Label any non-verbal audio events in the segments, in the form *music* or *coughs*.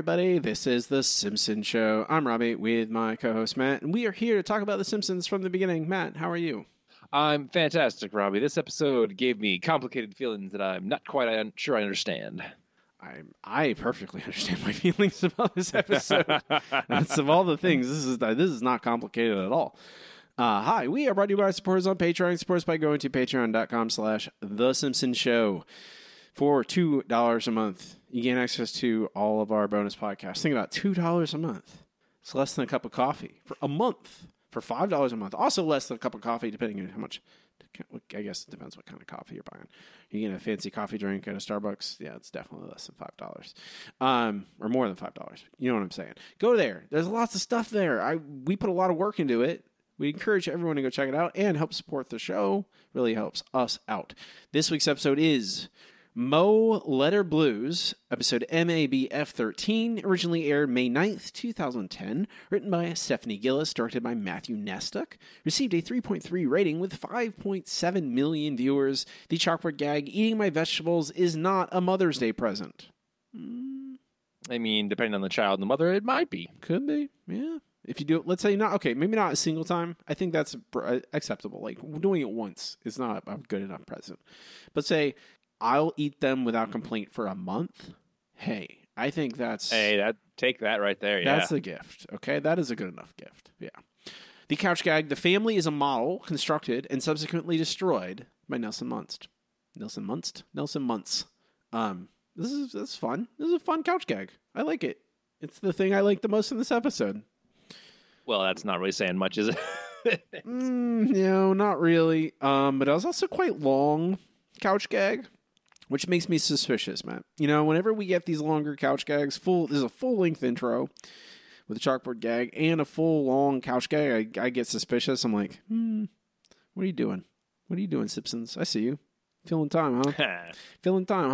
everybody. This is The Simpsons Show. I'm Robbie with my co host Matt, and we are here to talk about The Simpsons from the beginning. Matt, how are you? I'm fantastic, Robbie. This episode gave me complicated feelings that I'm not quite un- sure I understand. I I perfectly *laughs* understand my feelings about this episode. That's of all the things. This is this is not complicated at all. Uh, hi, we are brought to you by supporters on Patreon. Support us by going to patreon.com slash The Simpsons Show. For $2 a month, you gain access to all of our bonus podcasts. Think about $2 a month. It's less than a cup of coffee for a month. For $5 a month. Also less than a cup of coffee, depending on how much. I guess it depends what kind of coffee you're buying. You get a fancy coffee drink at a Starbucks, yeah, it's definitely less than five dollars, um, or more than five dollars. You know what I'm saying? Go there. There's lots of stuff there. I we put a lot of work into it. We encourage everyone to go check it out and help support the show. Really helps us out. This week's episode is Moe Letter Blues, episode MABF 13, originally aired May 9th, 2010, written by Stephanie Gillis, directed by Matthew Nastuk, received a 3.3 rating with 5.7 million viewers. The chalkboard gag, Eating My Vegetables, is not a Mother's Day present. I mean, depending on the child and the mother, it might be. Could be, yeah. If you do it, let's say not okay, maybe not a single time. I think that's uh, acceptable. Like doing it once is not a good enough present. But say I'll eat them without complaint for a month. Hey, I think that's Hey, that take that right there. Yeah. that's a gift. Okay, that is a good enough gift. Yeah. The couch gag. The family is a model constructed and subsequently destroyed by Nelson Munst. Nelson Munst. Nelson Muntz. Um, this is this is fun. This is a fun couch gag. I like it. It's the thing I like the most in this episode. well, that's not really saying much, is it? *laughs* Mm, no, not really. Um, but it was also quite long couch gag, which makes me suspicious, Matt. You know, whenever we get these longer couch gags, full there's a full length intro with a chalkboard gag and a full long couch gag, I, I get suspicious. I'm like, hmm, what are you doing? What are you doing, Simpsons? I see you. Filling time, huh? *laughs* Filling time,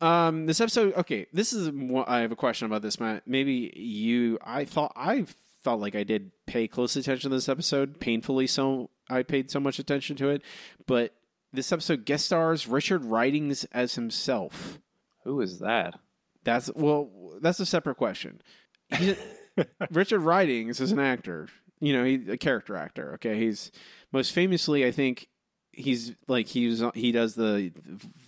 huh? Um, this episode, okay, this is what I have a question about this, Matt. Maybe you, I thought, I felt like I did pay close attention to this episode, painfully so. I paid so much attention to it, but this episode guest stars Richard Ridings as himself. Who is that? That's well, that's a separate question. *laughs* Richard Ridings is an actor, you know, he's a character actor. Okay, he's most famously, I think, he's like he's he does the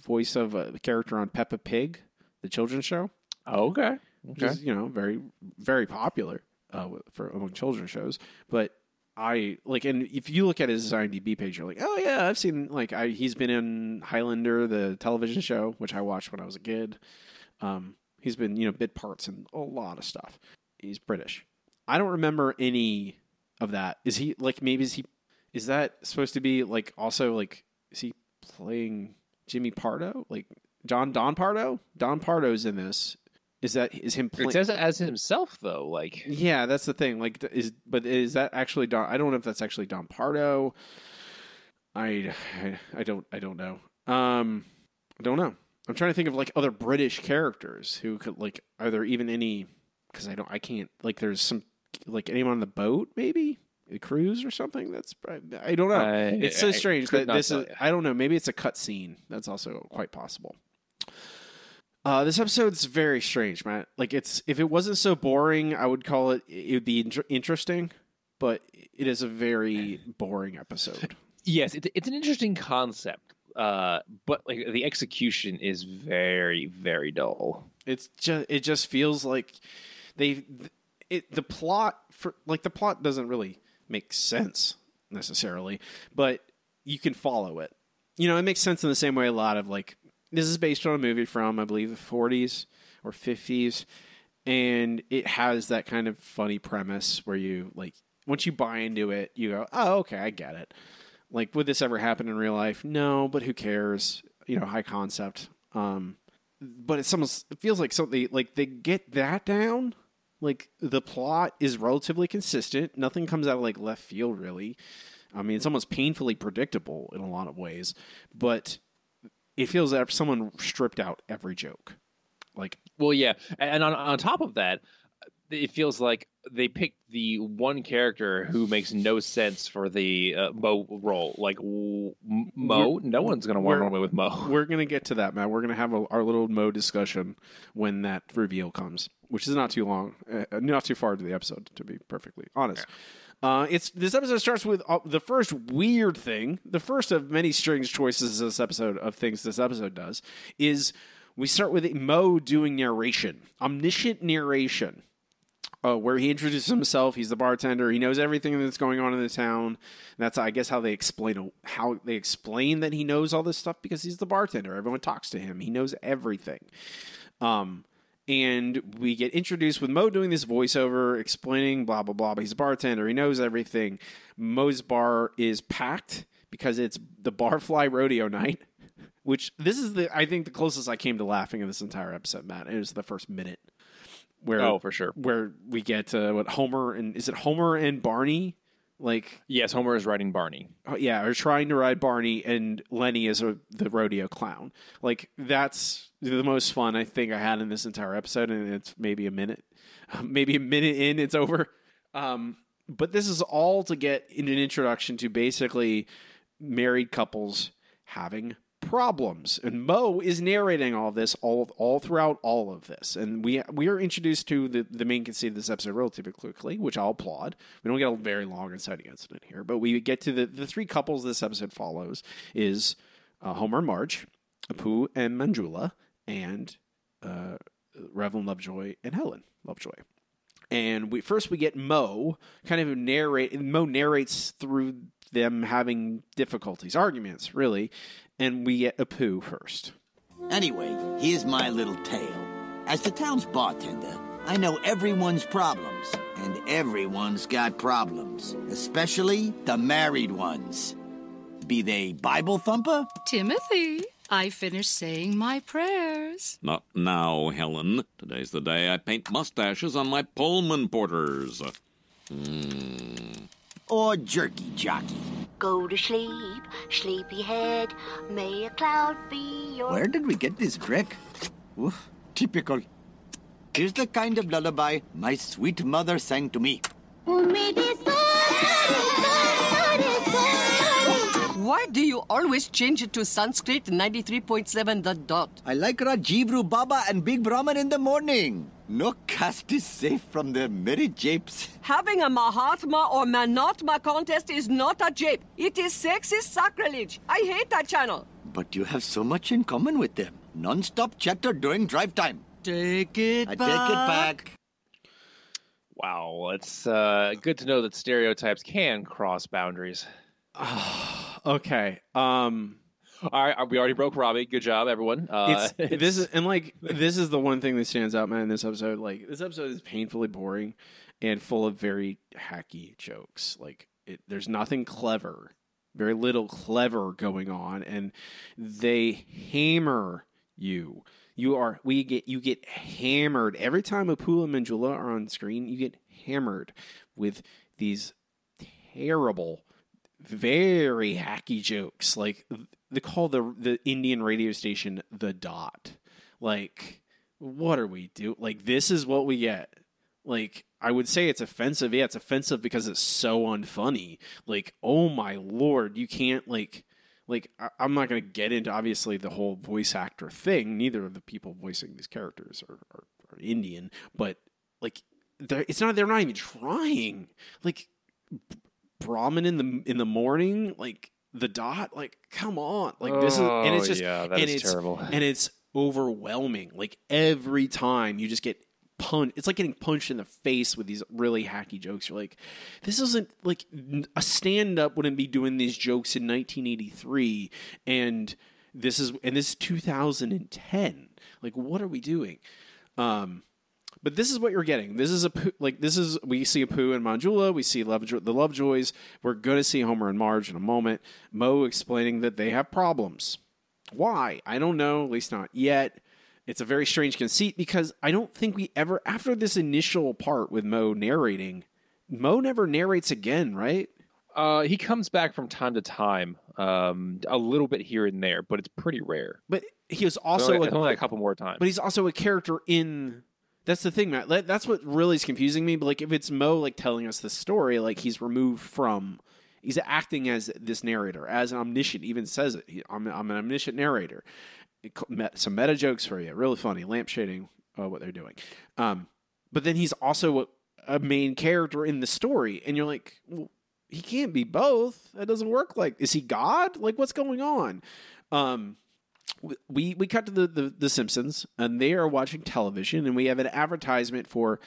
voice of a character on Peppa Pig, the children's show, Oh, okay. which is you know very very popular uh, for among children's shows. But I like, and if you look at his IMDb page, you're like, oh yeah, I've seen like I he's been in Highlander, the television show, which I watched when I was a kid. Um, he's been you know bit parts in a lot of stuff. He's British. I don't remember any of that. Is he like maybe is he is that supposed to be like also like is he playing Jimmy Pardo like John Don Pardo? Don Pardo's in this. Is that is him It says it as himself though. Like Yeah, that's the thing. Like, is but is that actually Don? I don't know if that's actually Don Pardo. I, I, I don't, I don't know. Um, I don't know. I'm trying to think of like other British characters who could like. Are there even any? Because I don't, I can't. Like, there's some like anyone on the boat, maybe the cruise or something. That's I don't know. I- it's so strange that this is. ya. I don't know. Maybe it's a cut scene. That's also quite possible. Uh, this episode's very strange, Matt. Like it's if it wasn't so boring, I would call it it would be inter- interesting, but it is a very *sighs* boring episode. yes, it, it's an interesting concept. Uh, but like the execution is very, very dull. It's just it just feels like they it the plot for like the plot doesn't really make sense necessarily, but you can follow it. You know, it makes sense in the same way a lot of like this is based on a movie from I believe the 40s or 50s and it has that kind of funny premise where you like once you buy into it, you go, "Oh, okay, I get it." Like would this ever happen in real life? No, but who cares? You know, high concept. Um but it's almost it feels like something like they get that down like the plot is relatively consistent nothing comes out of like left field really i mean it's almost painfully predictable in a lot of ways but it feels that someone stripped out every joke like Well, yeah, and on on top of that, it feels like they picked the one character who makes no sense for the uh, Moe role. Like Moe, no one's gonna want to we're- run away with Moe. *laughs* we're gonna get to that man we're gonna have a, our little Moe discussion when that reveal comes which is not too long, uh, not too far into the episode, to be perfectly honest. Uh, it's this episode starts with uh, the first weird thing, the first of many strange choices this episode of things this episode does is we start with Moe doing narration, omniscient narration uh, where he introduces himself. He's the bartender. He knows everything that's going on in the town. That's I guess how they explain how they explain that he knows all this stuff because he's the bartender. Everyone talks to him. He knows everything. Um, and we get introduced with Moe doing this voiceover, explaining blah blah blah. But he's a bartender. He knows everything. Moe's bar is packed because it's the Barfly Rodeo night. Which this is the I think the closest I came to laughing in this entire episode, Matt. It was the first minute where Oh, for sure. where we get uh, what Homer and is it Homer and Barney? Like, Yes, Homer is riding Barney. oh, yeah, are trying to ride Barney, and Lenny is a, the rodeo clown. Like, that's the most fun I think I had in this entire episode, and it's maybe a minute, *laughs* maybe a minute in, it's over. Um, but this is all to get in an introduction to basically married couples having problems. And Moe is narrating all this all all throughout all of this. And we we are introduced to the the main conceit of this episode relatively quickly which i'll applaud. We don't get a very long inciting incident here but we get to the the three couples this episode follows is uh, homer and marge apu and manjula and uh reverend lovejoy and helen lovejoy. And we first we get Moe kind of narrate. Moe narrates through them having difficulties, arguments, really, and we get Apu first. Anyway, here's my little tale. As the town's bartender, I know everyone's problems, and everyone's got problems, especially the married ones. Be they Bible thumper? Timothy, I finished saying my prayers. Not now, Helen. Today's the day I paint mustaches on my Pullman porters. Hmm. Or jerky jockey? Go to sleep, sleepyhead. May a cloud be your. Where did we get this brick? Oof, typical. Here's the kind of lullaby my sweet mother sang to me. Why do you always change it to Sanskrit 93.7 the dot? I like Rajivru Baba and Big Brahman in the morning. No caste is safe from their merry japes. Having a Mahatma or Manatma contest is not a jape. It is sexist sacrilege. I hate that channel. But you have so much in common with them. Non-stop chatter during drive time. Take it I back. take it back. Wow, it's uh, good to know that stereotypes can cross boundaries. *sighs* Okay. Um All right, we already broke Robbie. Good job, everyone. Uh, it's, *laughs* this is and like this is the one thing that stands out, man, in this episode. Like this episode is painfully boring and full of very hacky jokes. Like it, there's nothing clever, very little clever going on, and they hammer you. You are we get you get hammered every time Apula and Manjula are on screen. You get hammered with these terrible, very hacky jokes. Like they call the the Indian radio station the Dot. Like, what are we do? Like, this is what we get. Like, I would say it's offensive. Yeah, it's offensive because it's so unfunny. Like, oh my lord, you can't like. Like I- I'm not going to get into obviously the whole voice actor thing. Neither of the people voicing these characters are, are, are Indian, but like it's not. They're not even trying. Like Brahmin in the in the morning, like the dot, like come on, like this is, and it's Oh, just, yeah, and it's terrible. *laughs* and it's overwhelming. Like every time you just get punched, it's like getting punched in the face with these really hacky jokes. You're like, this isn't like a stand up wouldn't be doing these jokes in 1983, and this is and this is 2010. Like, what are we doing? Um, but this is what you're getting. This is a like this is we see Apu and Manjula. We see Lovejoy, the Lovejoys. We're going to see Homer and Marge in a moment. Moe explaining that they have problems. Why? I don't know. At least not yet. It's a very strange conceit because I don't think we ever after this initial part with Moe narrating. Moe never narrates again, right? Uh, he comes back from time to time, um, a little bit here and there, but it's pretty rare. But he is also only, a, only a couple more times. but he's also a character in that's the thing Matt. That's what really is confusing me but like if it's Moe like telling us the story like he's removed from he's acting as this narrator as an omniscient even says it he, I'm, I'm an omniscient narrator some meta jokes for you really funny lampshading uh, what they're doing um but then he's also a, a main character in the story, and you're like, well, he can't be both. That doesn't work. Like, is he God? Like, what's going on? Um, we we cut to the, the the Simpsons, and they are watching television, and we have an advertisement for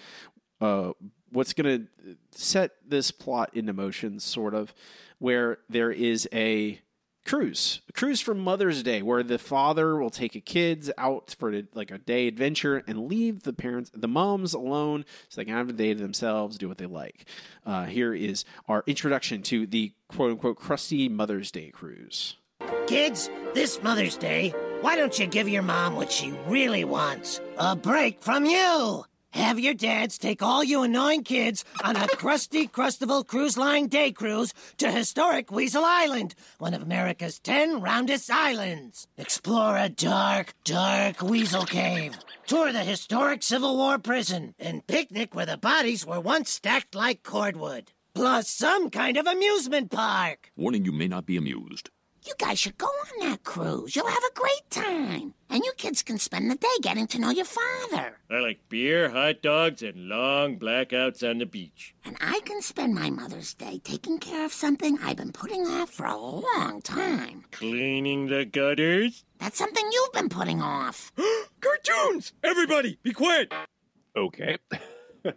uh what's going to set this plot into motion, sort of, where there is a cruise, a cruise for Mother's Day, where the father will take a kids out for like a day adventure and leave the parents, the moms alone, so they can have a day to themselves, do what they like. Uh, here is our introduction to the quote unquote Krusty Mother's Day cruise. Kids, this Mother's Day, why don't you give your mom what she really wants? A break from you! Have your dads take all you annoying kids on a Krusty Crustival Cruise Line day cruise to historic Weasel Island, one of America's ten roundest islands. Explore a dark, dark weasel cave. Tour the historic Civil War prison and picnic where the bodies were once stacked like cordwood. Plus some kind of amusement park. Warning you may not be amused. You guys should go on that cruise. You'll have a great time. And you kids can spend the day getting to know your father. I like beer, hot dogs, and long blackouts on the beach. And I can spend my Mother's Day taking care of something I've been putting off for a long time. Cleaning the gutters? That's something you've been putting off. *gasps* Cartoons! Everybody, be quiet! Okay. *laughs*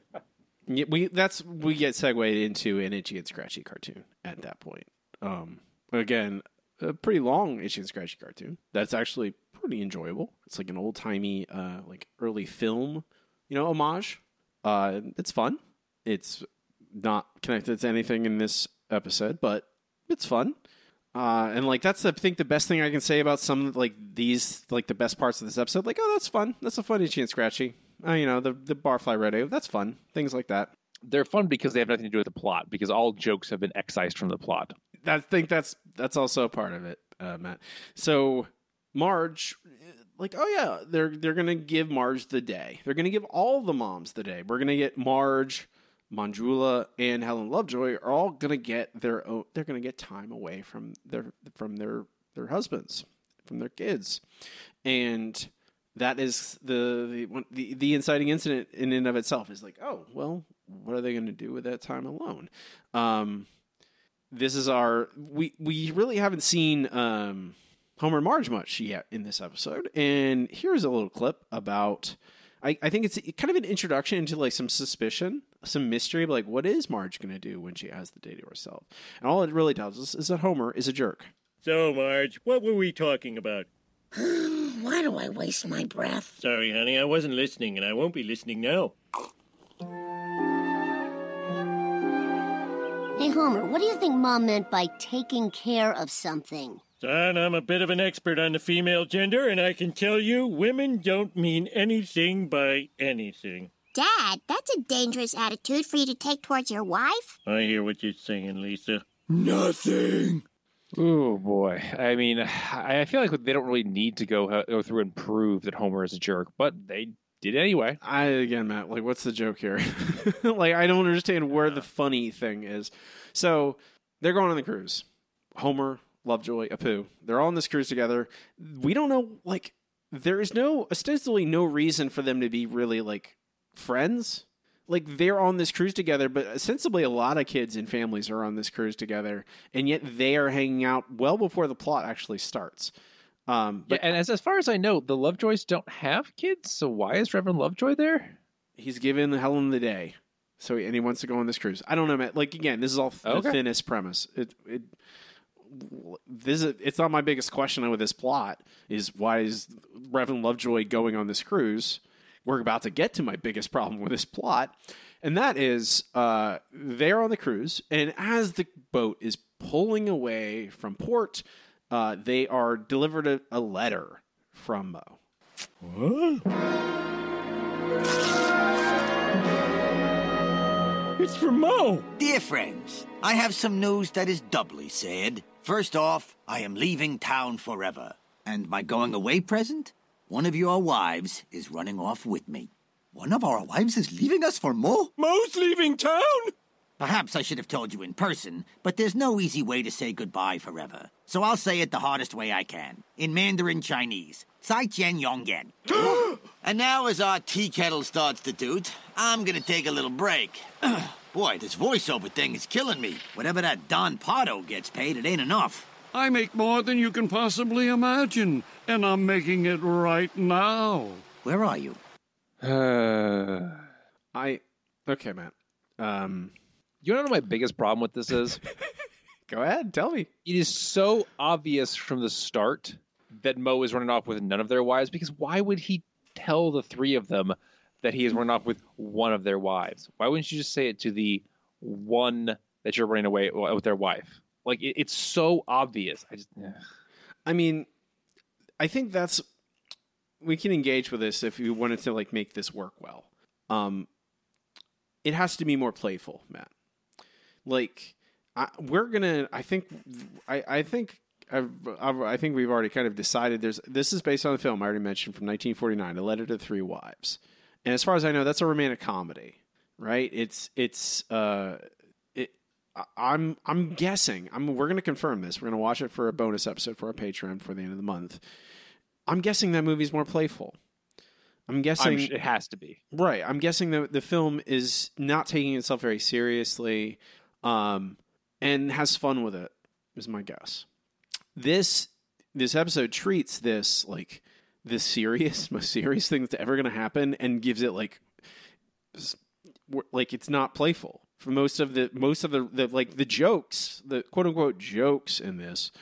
Yeah, we that's we get segued into an itchy and scratchy cartoon at that point. Um, again, a pretty long itchy and scratchy cartoon. That's actually pretty enjoyable. It's like an old timey, uh, like early film, you know, homage. Uh, it's fun. It's not connected to anything in this episode, but it's fun. Uh, and like that's I think the best thing I can say about some like these like the best parts of this episode. Like, oh, that's fun. That's a fun itchy and scratchy. Uh, you know, the the barfly radio. That's fun. Things like that. They're fun because they have nothing to do with the plot, because all jokes have been excised from the plot. I think that's that's also a part of it, uh, Matt. So Marge, like, oh yeah, they're they're gonna give Marge the day. They're gonna give all the moms the day. We're gonna get Marge, Manjula, and Helen Lovejoy are all gonna get their own. They're gonna get time away from their from their their husbands, from their kids, and that is the the the, the inciting incident in and of itself is like, oh well, what are they to do with that time alone? Um, this is our we we really haven't seen um, Homer and Marge much yet in this episode, and here's a little clip about. I, I think it's kind of an introduction into like some suspicion, some mystery, like what is Marge going to do when she has the day to herself? And all it really tells us is that Homer is a jerk. So, Marge, what were we talking about? *gasps* Why do I waste my breath? Sorry, honey, I wasn't listening, and I won't be listening now. Hey, Homer, what do you think Mom meant by taking care of something? Son, I'm a bit of an expert on the female gender, and I can tell you women don't mean anything by anything. Dad, that's a dangerous attitude for you to take towards your wife. I hear what you're saying, Lisa. Nothing! Oh boy! I mean, *sighs* I I feel like they don't really need to go uh, go through and prove that Homer is a jerk, but they did anyway. I again, Matt, like, what's the joke here? *laughs* like, I don't understand where the funny thing is. So they're going on the cruise. Homer, Lovejoy, Apu, they're all on this cruise together. We don't know, like, there is no ostensibly no reason for them to be really like friends. Like they're on this cruise together, but ostensibly a lot of kids and families are on this cruise together, and yet they are hanging out well before the plot actually starts. Um, Yeah, and as as far as I know, the Lovejoys don't have kids, so why is Reverend Lovejoy there? he's given the Helen the day, so and he wants to go on this cruise. I don't know, man. Like again, this is all the Okay. thinnest premise. It it this is it's not my biggest question with this plot is why is Reverend Lovejoy going on this cruise? We're about to get to my biggest problem with this plot, and that is uh, they're on the cruise, and as the boat is pulling away from port, uh, they are delivered a, a letter from Moe. It's from Moe! Dear friends, I have some news that is doubly sad. First off, I am leaving town forever. And my going away present? One of your wives is running off with me. One of our wives is leaving us for Moe? Moe's leaving town? Perhaps I should have told you in person, but there's no easy way to say goodbye forever. So I'll say it the hardest way I can. In Mandarin Chinese. Sai Qian Yongyan. *gasps* And now, as our tea kettle starts to toot, I'm gonna take a little break. *clears throat* Boy, this voiceover thing is killing me. Whatever that Don Pardo gets paid, it ain't enough. I make more than you can possibly imagine, and I'm making it right now. Where are you? Uh, I okay, Matt. Um, You know what my biggest problem with this is? *laughs* go ahead, tell me. it is so obvious from the start that Moe is running off with none of their wives because why would he tell the three of them that he is running off with one of their wives? Why wouldn't you just say it to the one that you're running away with their wife? Like it, it's so obvious. I just ugh. I mean, I think that's we can engage with this if you wanted to like make this work well. Um, it has to be more playful, Matt. Like I, we're gonna. I think. I. I think. I've, I've, I think we've already kind of decided. There's. This is based on a film I already mentioned from 1949, A Letter to Three Wives, and as far as I know, that's a romantic comedy, right? It's. It's. Uh. It. I'm. I'm guessing. I'm. We're gonna confirm this. We're gonna watch it for a bonus episode for our Patreon for the end of the month. I'm guessing that movie's more playful. I'm guessing I'm it has to be. Right. I'm guessing that the film is not taking itself very seriously um, and has fun with it, is my guess. This this episode treats this like the serious, *laughs* most serious thing that's ever going to happen and gives it like like it's not playful. For most of the most of the, the like the jokes, the quote unquote jokes in this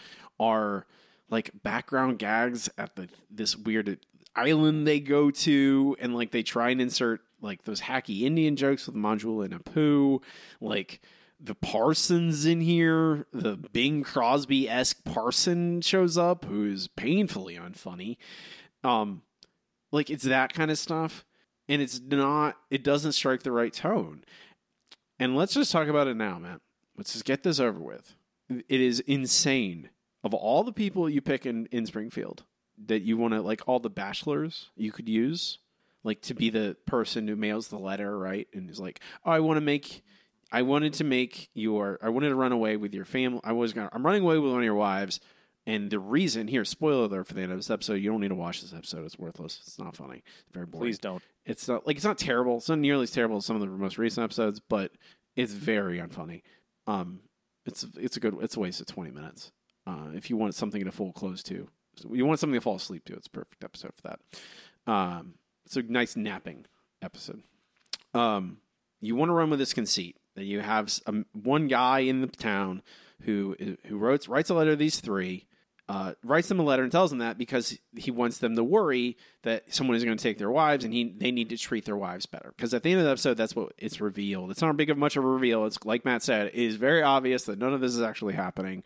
are like background gags at the this weird island they go to and like they try and insert like those hacky Indian jokes with Manjula and Apu, like the Parsons in here, the Bing Crosby esque Parson shows up, who is painfully unfunny. Um, like it's that kind of stuff, and it's not. It doesn't strike the right tone. And let's just talk about it now, man. Let's just get this over with. It is insane. Of all the people you pick in, in Springfield that you want to, like all the bachelors you could use, like to be the person who mails the letter, right? And is like, oh, I want to make, I wanted to make your, I wanted to run away with your family. I was going to, I'm running away with one of your wives. And the reason, here, spoiler alert for the end of this episode, you don't need to watch this episode. It's worthless. It's not funny. It's very boring. Please don't. It's not like it's not terrible. It's not nearly as terrible as some of the most recent episodes, but it's very unfunny. Um, it's it's a good it's a waste of twenty minutes. Uh, if you want something to full close to, so you want something to fall asleep to, it's a perfect episode for that. Um, it's a nice napping episode. Um, you want to run with this conceit that you have um, one guy in the town who who writes writes a letter to these three, uh, writes them a letter and tells them that because he wants them to worry that someone is going to take their wives and he they need to treat their wives better. Because at the end of the episode, that's what it's revealed. It's not big of much of a reveal. It's like Matt said, it is very obvious that none of this is actually happening.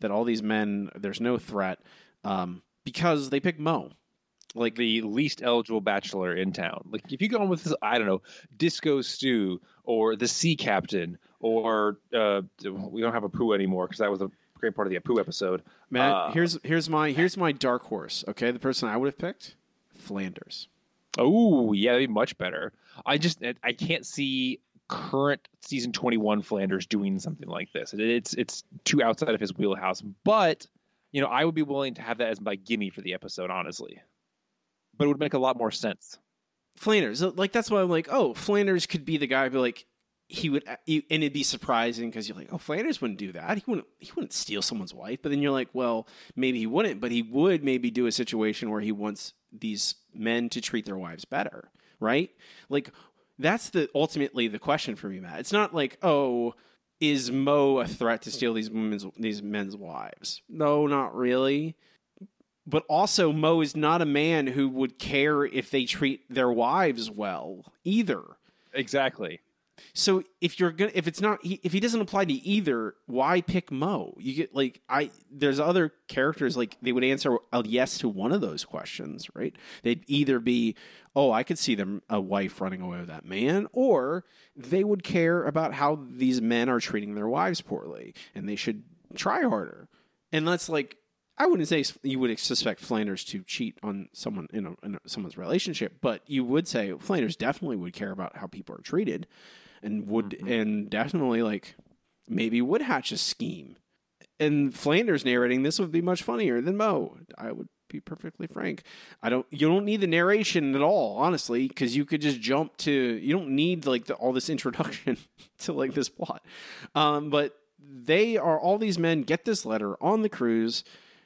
That all these men, there's no threat um, because they pick Moe. Like the least eligible bachelor in town. Like if you go on with this, I don't know, Disco Stew or the Sea Captain or uh, we don't have Apu anymore because that was a great part of the poo episode. Matt, Uh, here's here's my here's my dark horse. Okay, the person I would have picked, Flanders. Oh, yeah, that'd be much better. I just I can't see current season 21 Flanders doing something like this. It's it's too outside of his wheelhouse, but you know, I would be willing to have that as my gimme for the episode, honestly. But it would make a lot more sense. Flanders, like that's why I'm like, oh, Flanders could be the guy. But like, he would, uh, and it'd be surprising because you're like, oh, Flanders wouldn't do that. He wouldn't. He wouldn't steal someone's wife. But then you're like, well, maybe he wouldn't. But he would maybe do a situation where he wants these men to treat their wives better, right? Like that's the ultimately the question for me, Matt. It's not like, oh, is Moe a threat to steal these women's these men's wives? No, not really but also Moe is not a man who would care if they treat their wives well either. Exactly. So if you're gonna, if it's not, if he doesn't apply to either, why pick Moe? You get like I. There's other characters like they would answer a yes to one of those questions, right? They'd either be, oh, I could see them a wife running away with that man, or they would care about how these men are treating their wives poorly, and they should try harder. And that's like I wouldn't say you would suspect Flanders to cheat on someone in, a, in a, someone's relationship, but you would say Flanders definitely would care about how people are treated, and would and definitely like maybe would hatch a scheme. And Flanders narrating this would be much funnier than Moe. I would be perfectly frank. I don't. You don't need the narration at all, honestly, because you could just jump to. You don't need like the, all this *laughs* introduction to like this plot. Um, but they are all these men get this letter on the cruise,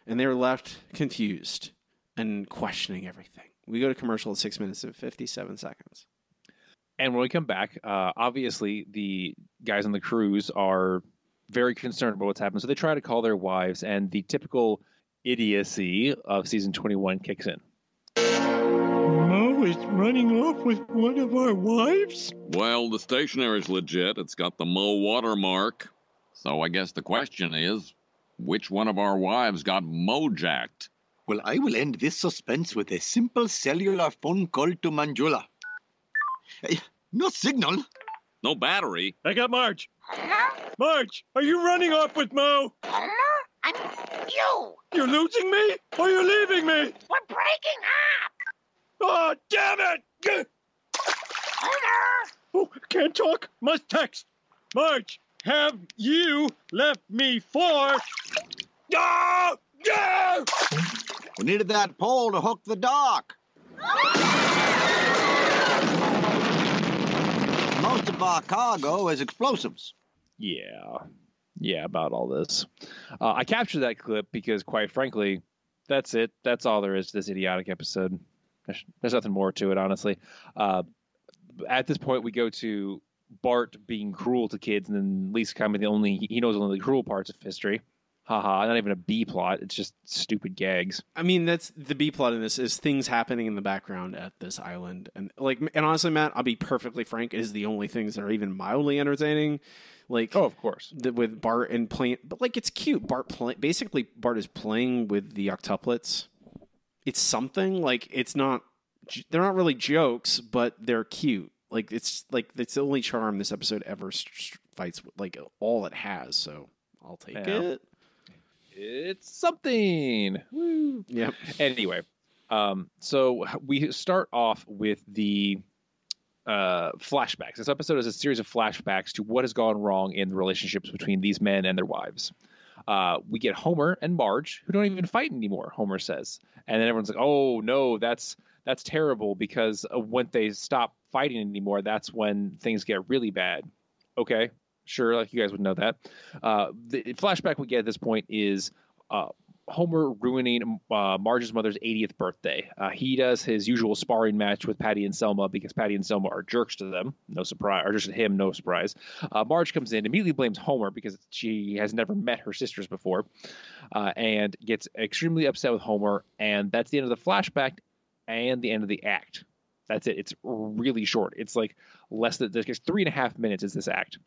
and they were left confused and questioning everything. We go to commercial at six minutes and fifty-seven seconds. And when we come back, uh, obviously the guys on the cruise are very concerned about what's happened. So they try to call their wives, and the typical idiocy of season 21 kicks in. Moe is running off with one of our wives? Well, the stationery's legit. It's got the Moe watermark. So I guess the question is which one of our wives got Moe jacked? Well, I will end this suspense with a simple cellular phone call to Manjula. Hey, no signal. No battery. I got Marge. Marge, are you running off with Moe? I'm you. You're losing me or you're leaving me? We're breaking up. Oh, damn it! Oh, can't talk. Must text. Marge, have you left me for? Oh, yeah! We needed that pole to hook the dock. Most of our cargo is explosives. Yeah. Yeah, about all this. Uh, I captured that clip because, quite frankly, that's it. That's all there is to this idiotic episode. There's, there's nothing more to it, honestly. Uh, at this point, we go to Bart being cruel to kids, and then Lisa coming the only he knows only the cruel parts of history. Haha, not even a B plot. It's just stupid gags. I mean, that's the B plot in this is things happening in the background at this island, and like, and honestly, Matt, I'll be perfectly frank, is the only things that are even mildly entertaining. Like, oh, of course, the, with Bart and playing, but like, it's cute. Bart play, basically, Bart is playing with the octuplets. It's something like it's not. They're not really jokes, but they're cute. Like it's like it's the only charm this episode ever st- fights with, like all it has. So I'll take Yeah. it. It's something. Woo. Yep. Anyway, um, so we start off with the uh, flashbacks. This episode is a series of flashbacks to what has gone wrong in the relationships between these men and their wives. Uh, we get Homer and Marge, who don't even fight anymore. Homer says, and then everyone's like, "Oh no, that's that's terrible because when they stop fighting anymore, that's when things get really bad." Okay, sure, like you guys would know that. Uh, the flashback we get at this point is uh, Homer ruining uh, Marge's mother's 80th birthday. Uh, he does his usual sparring match with Patty and Selma because Patty and Selma are jerks to them. No surprise, or just him, no surprise. Uh, Marge comes in, immediately blames Homer because she has never met her sisters before, uh, and gets extremely upset with Homer. And that's the end of the flashback and the end of the act. That's it. It's really short. It's like less than it's three and a half minutes. Is this act?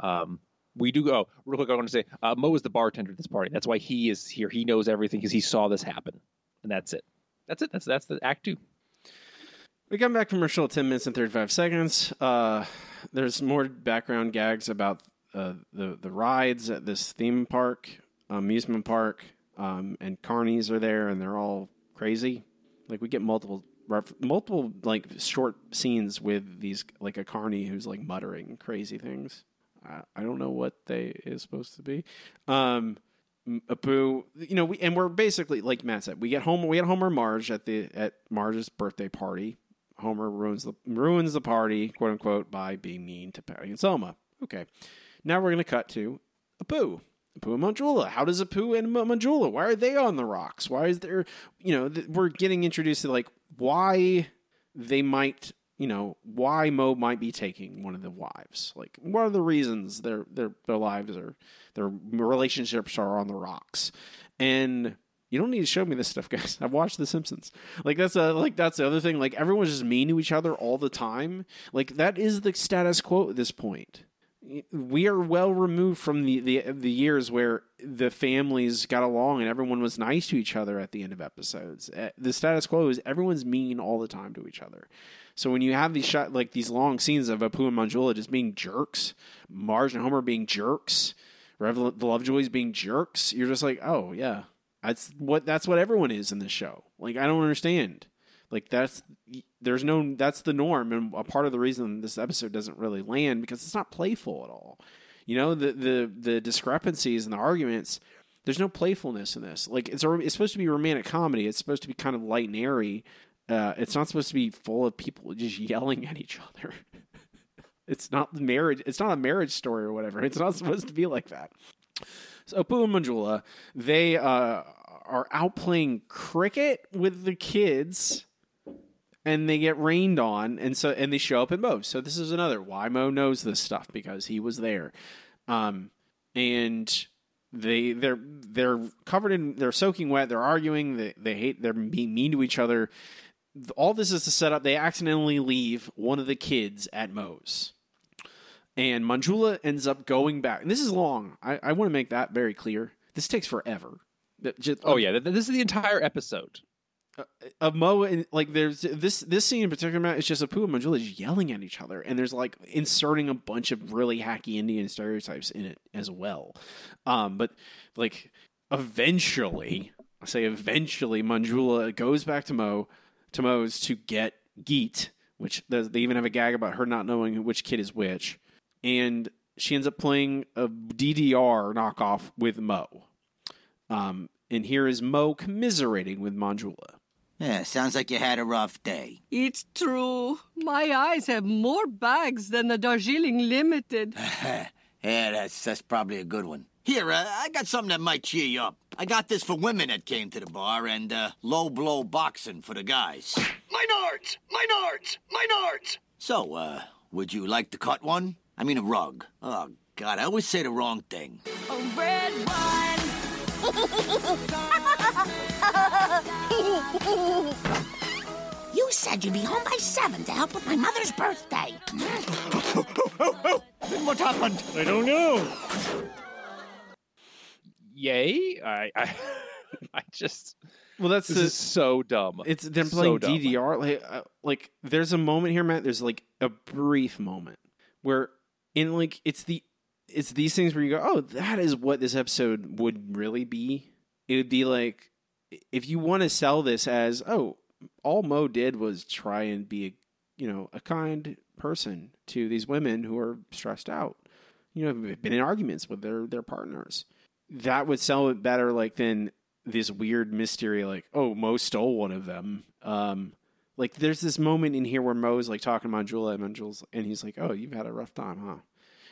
Um, we do go real quick. I want to say uh, Moe is the bartender at this party. That's why he is here. He knows everything because he saw this happen, and that's it. That's it. That's that's the act two. We come back from commercial 10 minutes and 35 seconds. Uh, there's more background gags about uh, the, the rides at this theme park, amusement park, um, and carnies are there, and they're all crazy. Like, we get multiple multiple like short scenes with these like a carny who's like muttering crazy things. I, I don't know what they is supposed to be. Um, Apu, you know, we and we're basically like Matt said, we get Homer, we get Homer and Marge at the at Marge's birthday party. Homer ruins the ruins the party, quote unquote, by being mean to Patty and Selma. Okay, now we're gonna cut to Apu. Apu and Manjula. How does a Apu and Ma- Manjula? Why are they on the rocks? Why is there? You know, th- we're getting introduced to like why they might. You know why Moe might be taking one of the wives. Like, what are the reasons their their their lives are their relationships are on the rocks? And you don't need to show me this stuff, *laughs* guys. I've watched The Simpsons. Like that's a like that's the other thing. Like everyone's just mean to each other all the time. Like that is the status quo at this point. We are well removed from the the, the years where the families got along and everyone was nice to each other at the end of episodes. Uh, The status quo is everyone's mean all the time to each other. So when you have these shot like these long scenes of Apu and Manjula just being jerks, Marge and Homer being jerks, Rev- the Lovejoys being jerks, you're just like, oh yeah, that's what that's what everyone is in this show. Like I don't understand. Like that's there's no that's the norm, and a part of the reason this episode doesn't really land because it's not playful at all. You know the the the discrepancies and the arguments There's no playfulness in this. Like it's a, it's supposed to be romantic comedy. It's supposed to be kind of light and airy. Uh, it's not supposed to be full of people *laughs* just yelling at each other. *laughs* it's not marriage. It's not a marriage story or whatever. It's not supposed to be like that. So Apu and Manjula, they uh, are out playing cricket with the kids, and they get rained on, and so and they show up in Moe. So this is another why Moe knows this stuff because he was there, um, and they they're they're covered in they're soaking wet. They're arguing. They they hate. They're being mean to each other. All this is to set up. They accidentally leave one of the kids at Moe's and Manjula ends up going back. And this is long. I, I want to make that very clear. This takes forever. Just, Oh yeah, this is the entire episode. Of Moe and like there's this this scene in particular Matt, it's just Apu and Manjula just yelling at each other and there's like inserting a bunch of really hacky Indian stereotypes in it as well. Um but like eventually I say eventually Manjula goes back to Moe to Moe's to get Gheet, which they even have a gag about her not knowing which kid is which. And she ends up playing a DDR knockoff with Moe. Um, and here is Moe commiserating with Manjula. Yeah, sounds like you had a rough day. It's true. My eyes have more bags than the Darjeeling Limited. *laughs* yeah, that's that's probably a good one. Here, uh, I got something that might cheer you up. I got this for women that came to the bar, and uh, low blow boxing for the guys. Minards! Minards! Minards! So, uh, would you like to cut one? I mean, a rug. Oh God, I always say the wrong thing. A red *laughs* You said you'd be home by seven to help with my mother's birthday. what happened? I don't know. Yay! I I, *laughs* I just Well, that's this the, is so dumb. It's them So playing dumb. DDR. Like, uh, like there's a moment here, Matt. There's like a brief moment where, in like, it's the it's these things where you go, oh, that is what this episode would really be. It would be like if you want to sell this as, oh, all Moe did was try and be, a, you know, a kind person to these women who are stressed out. You know, been in arguments with their their partners. That would sell it better, like than this weird mystery, like oh Moe stole one of them. Um, like there's this moment in here where Moe's like talking to Manjula and Manjula's, and he's like, oh, you've had a rough time, huh?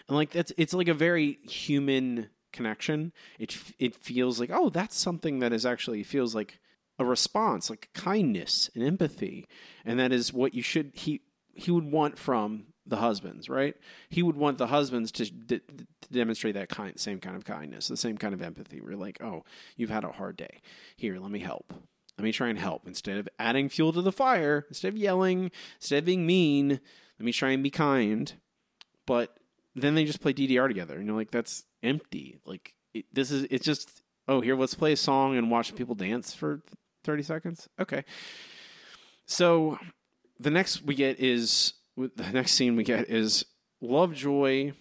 And like that's it's like a very human connection. It it feels like oh that's something that is actually feels like a response, like kindness and empathy, and that is what you should he he would want from the husbands, right? He would want the husbands to, d- to demonstrate that kind, same kind of kindness, the same kind of empathy. We're like, oh, you've had a hard day. Here, let me help. Let me try and help. Instead of adding fuel to the fire, instead of yelling, instead of being mean, let me try and be kind. But then they just play DDR together, and you're like, that's empty. Like it, this is it's just oh here, let's play a song and watch people dance for thirty seconds. Okay. So the next we get is the next scene we get is Lovejoy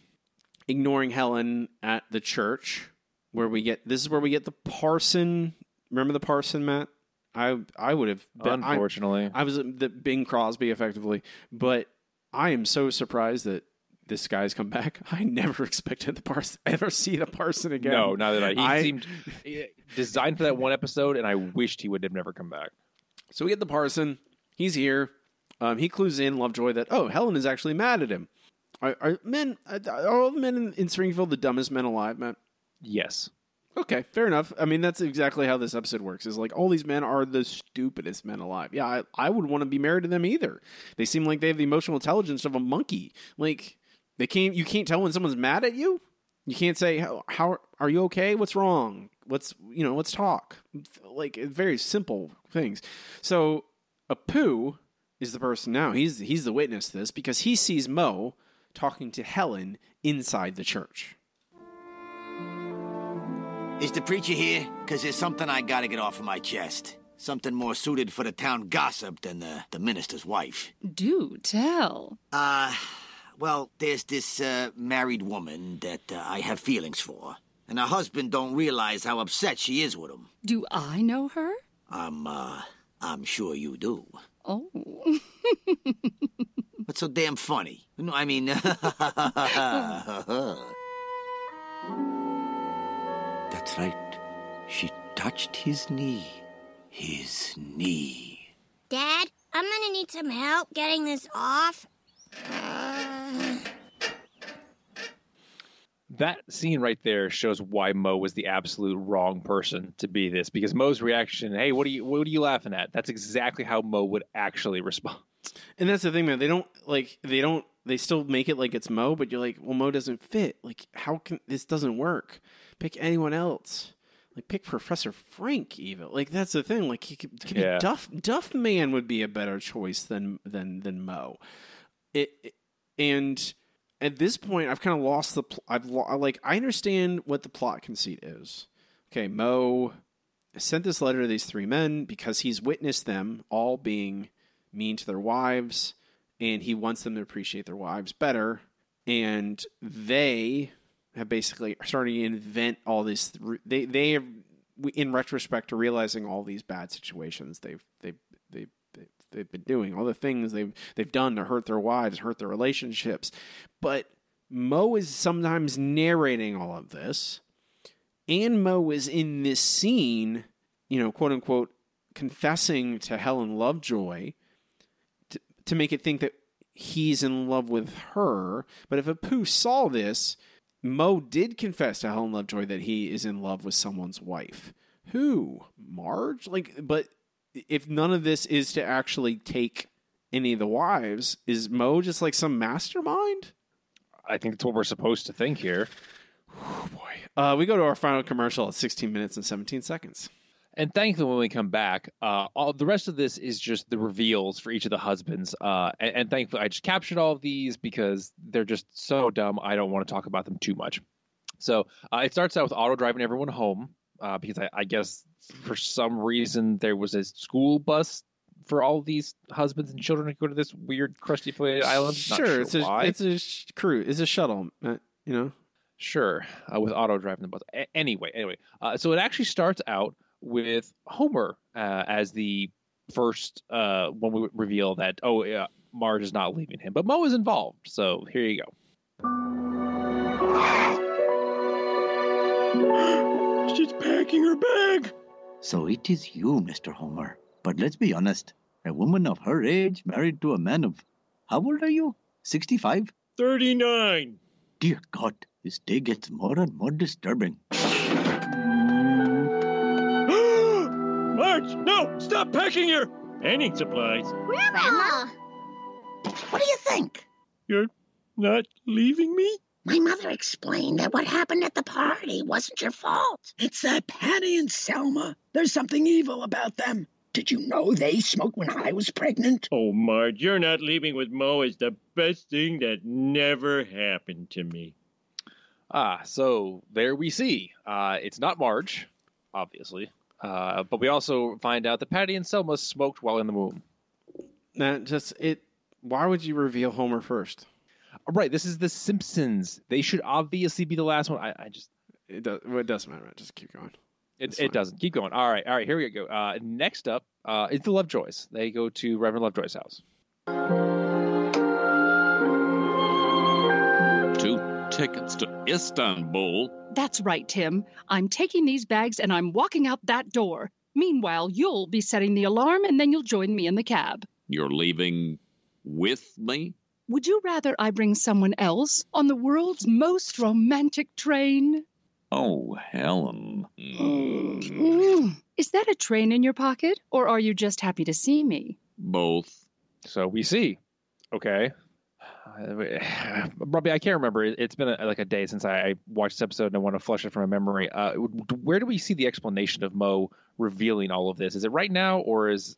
ignoring Helen at the church, where we get this is where we get the parson. Remember the parson, Matt? I I would have been- I- Unfortunately. I, was uh, the Bing Crosby effectively, but I am so surprised that this guy's come back. *laughs* I never *laughs* expected the parson ever see the parson again. No, not that I. He I- seemed designed for that one episode, and I wished he would have never come back. So we get the parson. He's here. Um, he clues in Lovejoy that oh Helen is actually mad at him. Are, are men are all the men in, in Springfield the dumbest men alive, Matt? Yes. Okay, fair enough. I mean, that's exactly how this episode works. Is like all these men are the stupidest men alive. Yeah, I, I would want to be married to them either. They seem like they have the emotional intelligence of a monkey. Like they can't. You can't tell when someone's mad at you. You can't say how, how are you okay? What's wrong? Let's you know let's talk. Like very simple things. So Apu is the person now. He's he's the witness to this because he sees Moe talking to Helen inside the church. Is the preacher here? Because there's something I gotta get off of my chest. Something more suited for the town gossip than the, the minister's wife. Do tell. Uh, well, there's this uh, married woman that uh, I have feelings for. And her husband don't realize how upset she is with him. Do I know her? I'm, uh, I'm sure you do. Oh. *laughs* What's so damn funny? No, I mean, *laughs* That's right. She touched his knee. His knee. Dad, I'm gonna need some help getting this off. Uh, That scene right there shows why Moe was the absolute wrong person to be this because Moe's reaction, "Hey, what are you what are you laughing at?" That's exactly how Moe would actually *laughs* respond. And that's the thing, man. They don't like they don't they still make it like it's Moe, but you're like, well, Moe doesn't fit. Like, how can this doesn't work? Pick anyone else. Like, pick Professor Frink. Even like that's the thing. Like, he could, could Yeah. be Duff. Duff Man would be a better choice than than than Moe. It, it- and at this point, I've kind of lost the. Pl- I've lo- like I understand what the plot conceit is. Okay, Moe sent this letter to these three men because he's witnessed them all being mean to their wives and he wants them to appreciate their wives better and they have basically started to invent all this they they have in retrospect are realizing all these bad situations they've they've they've they've been doing all the things they've they've done to hurt their wives hurt their relationships but Moe is sometimes narrating all of this and Moe is in this scene, you know, quote unquote, confessing to Helen Lovejoy to, to make it think that he's in love with her. But if Apu saw this, Moe did confess to Helen Lovejoy that he is in love with someone's wife. Who? Marge? Like, but if none of this is to actually take any of the wives, is Moe just like some mastermind? I think that's what we're supposed to think here. *sighs* Uh, we go to our final commercial at 16 minutes and 17 seconds. And thankfully, when we come back, uh, all the rest of this is just the reveals for each of the husbands. Uh, and, and thankfully, I just captured all of these because they're just so dumb. I don't want to talk about them too much. So uh, it starts out with Otto driving everyone home uh, because I, I guess for some reason there was a school bus for all these husbands and children to go to this weird Krusty island. Sure, sure it's a why. it's a sh- crew, it's a shuttle, uh, you know. Sure, uh, with Otto driving the bus. A- anyway, anyway, uh, so it actually starts out with Homer uh, as the first uh, when we reveal that oh yeah, Marge is not leaving him, but Moe is involved. So here you go. She's packing her bag. So it is you, Mr. Homer. But let's be honest. A woman of her age married to a man of. How old are you? 65? 39. Dear God, this day gets more and more disturbing. *gasps* Marge, no! Stop packing your painting supplies. Grandma! What do you think? You're not leaving me? My mother explained that what happened at the party wasn't your fault. It's that Patty and Selma. There's something evil about them. Did you know they smoked when I was pregnant? Oh, Marge, you're not leaving with Moe is the best thing that never happened to me. Ah, so there we see. Uh, it's not Marge, obviously, uh, but we also find out that Patty and Selma smoked while in the womb. That just it. Why would you reveal Homer first? All right, this is The Simpsons. They should obviously be the last one. I, I just It, does, well, it doesn't matter. Just keep going. It, it doesn't. Keep going. All right. All right. Here we go. Uh, next up uh, is the Lovejoys. They go to Reverend Lovejoy's house. Two tickets to Istanbul. That's right, Tim. I'm taking these bags and I'm walking out that door. Meanwhile, you'll be setting the alarm and then you'll join me in the cab. You're leaving with me? Would you rather I bring someone else on the world's most romantic train? Oh, Helen. Mm. Is that a train in your pocket, or are you just happy to see me? Both. So we see. Okay. *sighs* Robbie, I can't remember. It- It's been a, like a day since I I watched this episode, and I want to flush it from my memory. Uh, where do we see the explanation of Moe revealing all of this? Is it right now, or is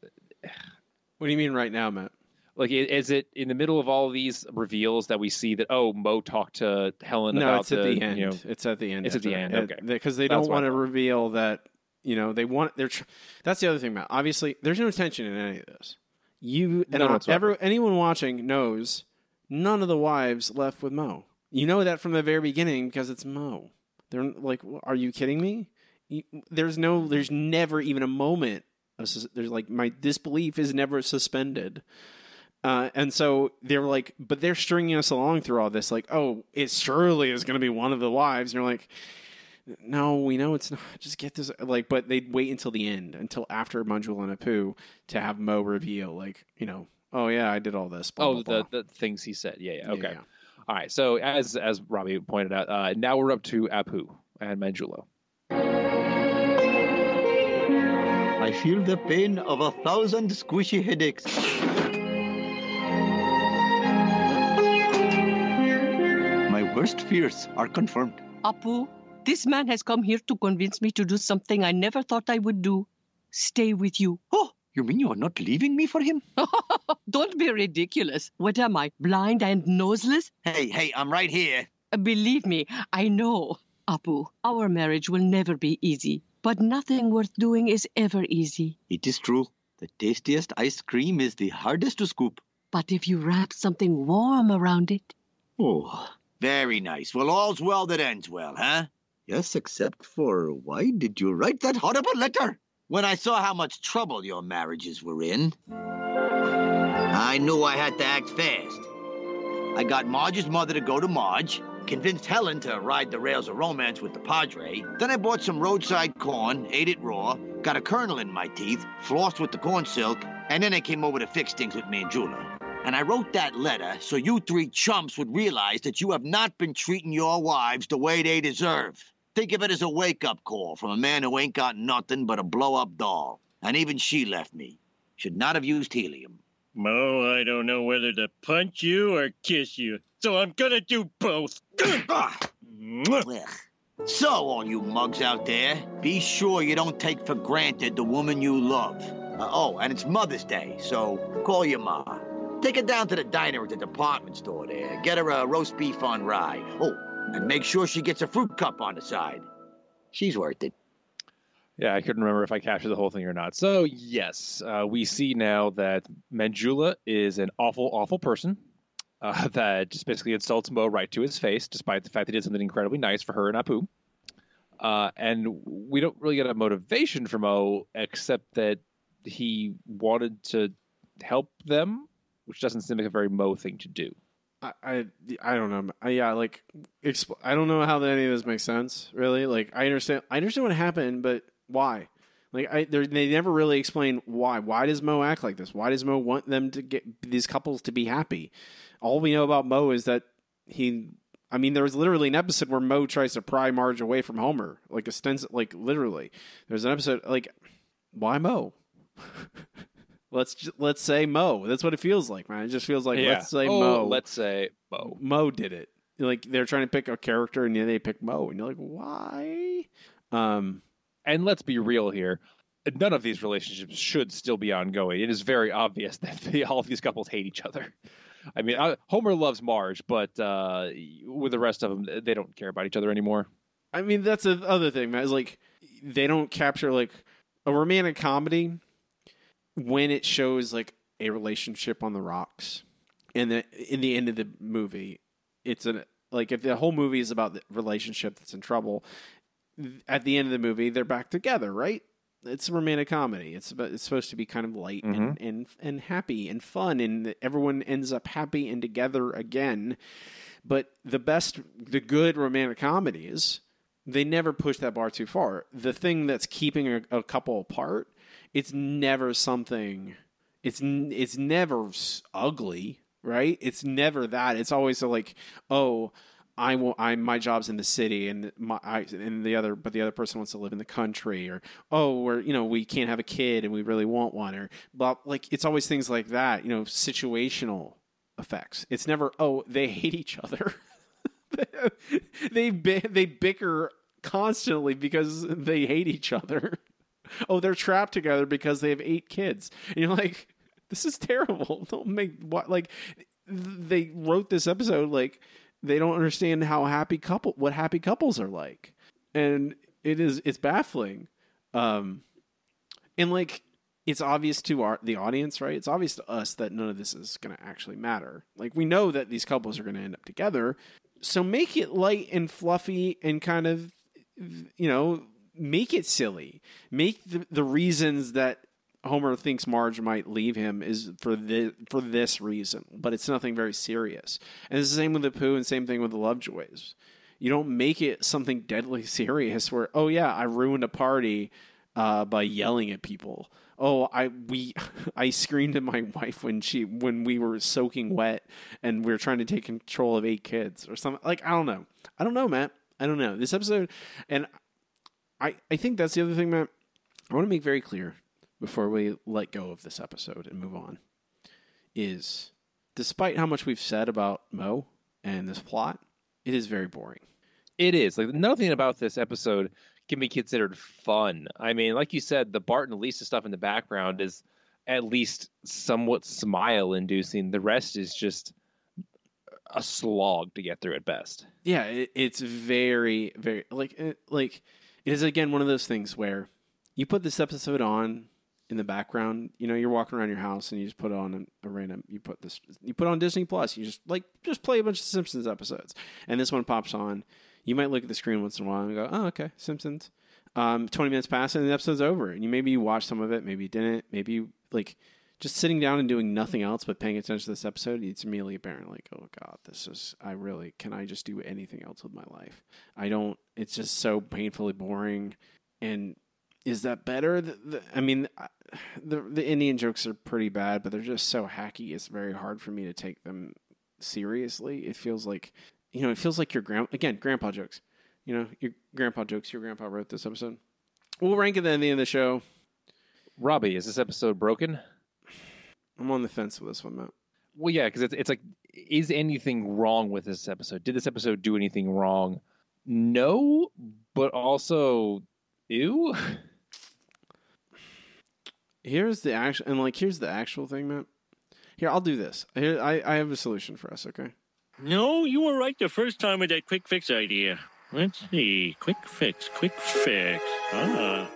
What do you mean right now, Matt? Like is it in the middle of all of these reveals that we see that oh Moe talked to Helen No, about it's at the end. you know it's at the end. It's at the end, okay. Because they That's don't want to reveal that. You know, they want. They're. Tr- that's the other thing, Matt. Obviously, there's no tension in any of this. You and I- whatsoever. anyone watching knows none of the wives left with Moe. You know that from the very beginning because it's Moe. They're like, are you kidding me? You- There's no. There's never even a moment. Of, there's like my disbelief is never suspended. Uh, and so they're like, but they're stringing us along through all this, like, oh, it surely is going to be one of the wives. And you're like, no, we know it's not. Just get this. Like, but they'd wait until the end, until after Manjula and Apu, to have Moe reveal, like, you know, oh yeah, I did all this. Blah, oh, blah, blah. the, the things he said. Yeah, yeah. Okay. yeah. All right. So as as Robbie pointed out, uh, now we're up to Apu and Manjula. I feel the pain of a thousand squishy headaches. Worst fears are confirmed. Apu, this man has come here to convince me to do something I never thought I would do. Stay with you. Oh, you mean you are not leaving me for him? *laughs* Don't be ridiculous. What am I, blind and noseless? Hey, hey, I'm right here. Uh, Believe me, I know. Apu, our marriage will never be easy, but nothing worth doing is ever easy. It is true. The tastiest ice cream is the hardest to scoop. But if you wrap something warm around it, Oh, Very nice. Well, all's well that ends well, huh? yes, except for why did you write that horrible letter? When I saw how much trouble your marriages were in, I knew I had to act fast. I got Marge's mother to go to Marge, convinced Helen to ride the rails of romance with the Padre. Then I bought some roadside corn, ate it raw, got a kernel in my teeth, flossed with the corn silk, and then I came over to fix things with me And I wrote that letter so you three chumps would realize that you have not been treating your wives the way they deserve. Think of it as a wake up call from a man who ain't got nothing but a blow up doll. And even she left me. Should not have used helium. Moe, I don't know whether to punch you or kiss you, so I'm gonna do both. *coughs* So, all you mugs out there, be sure you don't take for granted the woman you love. Uh, oh, and it's Mother's Day, so call your ma. Take her down to the diner at the department store there. Get her a roast beef on rye. Oh, and make sure she gets a fruit cup on the side. She's worth it. Yeah, I couldn't remember if I captured the whole thing or not. So yes, uh, we see now that Manjula is an awful, awful person. Uh, *laughs* that just basically insults Moe right to his face, despite the fact that he did something incredibly nice for her and Apu. Uh, and we don't really get a motivation from Moe except that he wanted to help them, which doesn't seem like a very Moe thing to do. I, I I don't know. I, yeah, like expl- I don't know how that any of this makes sense. Really, like I understand. I understand what happened, but why? Like I, they're- never really explain why. Why does Moe act like this? Why does Moe want them to get these couples to be happy? All we know about Moe is that he. I mean, there was literally an episode where Moe tries to pry Marge away from Homer, like extens, like literally. There's an episode like, why Moe? *laughs* let's ju- let's say Moe. That's what it feels like, man. It just feels like Yeah. let's say Oh, Moe. let's say Moe. Moe did it. Like they're trying to pick a character and then they pick Moe, and you're like, why? Um, And let's be real here. None of these relationships should still be ongoing. It is very obvious *laughs* that the, all of these couples hate each other. I mean, I, Homer loves Marge, but uh, with the rest of them, they don't care about each other anymore. I mean, that's the other thing, man. Is like they don't capture like a romantic comedy when it shows like a relationship on the rocks, and then in the end of the movie, it's an like if the whole movie is about the relationship that's in trouble, at the end of the movie they're back together, right? It's a romantic comedy. It's about, it's supposed to be kind of light and, mm-hmm. and and happy and fun, and everyone ends up happy and together again. But the best, the good romantic comedies, they never push that bar too far. The thing that's keeping a, a couple apart, it's never something. It's it's never ugly, right? It's never that. It's always a like, oh, I will. I my job's in the city, and my I, and the other, but the other person wants to live in the country, or oh, we're you know we can't have a kid and we really want one, or but like it's always things like that. You know, situational effects. It's never oh they hate each other. *laughs* they they bicker constantly because they hate each other. Oh, they're trapped together because they have eight kids. And you're like, *laughs* this is terrible. *laughs* Don't make what like they wrote this episode like they don't understand how happy couple what happy couples are like. And it is it's baffling. Um and like it's obvious to our the audience, right? It's obvious to us that none of this is going to actually matter. Like we know that these couples are going to end up together, so make it light and fluffy and kind of you know make it silly. Make the, the reasons that Homer thinks Marge might leave him is for the for this reason, but it's nothing very serious. And it's the same with the Apu, and same thing with the Lovejoys. You don't make it something deadly *laughs* serious where, oh yeah, I ruined a party uh, by yelling at people. Oh, I we *laughs* I screamed at my *laughs* wife when she when we were soaking wet and we were trying to take control of eight kids or something. Like I don't know. I don't know, Matt. I don't know. This episode and I I think that's the other thing, Matt. I want to make very clear before we let go of this episode and move on is despite how much we've said about Moe and this plot, it is very boring. It is like nothing about this episode can be considered fun. I mean, like you said, the Bart and Lisa stuff in the background is at least somewhat smile inducing. The rest is just a slog to get through at best. Yeah, it, it's very, very like eh, like it is again one of those things where you put this episode on in the background. You know, you're walking around your house and you just put on a, a random. You put this. You put on Disney Plus. You just like just play a bunch of Simpsons episodes, and this one pops on. You might look at the screen once in a while and go, "Oh, okay, Simpsons." Um, Twenty minutes pass and the episode's over, and you maybe you watch some of it, maybe you didn't, maybe you like just sitting down and doing nothing else but paying attention to this episode. It's immediately apparent, like, oh god, this is. I really can I just do anything else with my life? I don't. It's just so painfully boring, and is that better? The, the, I mean, the the Indian jokes are pretty bad, but they're just so hacky. It's very hard for me to take them seriously. It feels like you know, it feels like your grand again, grandpa jokes. You know, your grandpa jokes. Your grandpa wrote this episode. We'll rank it at the end of the show. Robbie, is this episode broken? I'm on the fence with this one, Matt. Well, yeah, because it's it's like, is anything wrong with this episode? Did this episode do anything wrong? No, but also, ew. *laughs* Here's the actual, and like, here's the actual thing, Matt. Here, I'll do this. Here, I, I have a solution for us. Okay. No, you were right the first time with that quick fix idea. Let's see. Quick fix, quick fix. Ah.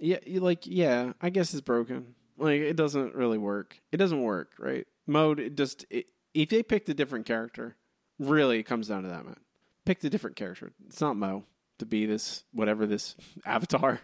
Yeah, you like, yeah. I guess it's broken. Like, it doesn't really work. It doesn't work, right? Mode. It just it, if they picked a different character, really, it comes down to that, man. Pick a different character. It's not Moe to be this whatever this *laughs* avatar.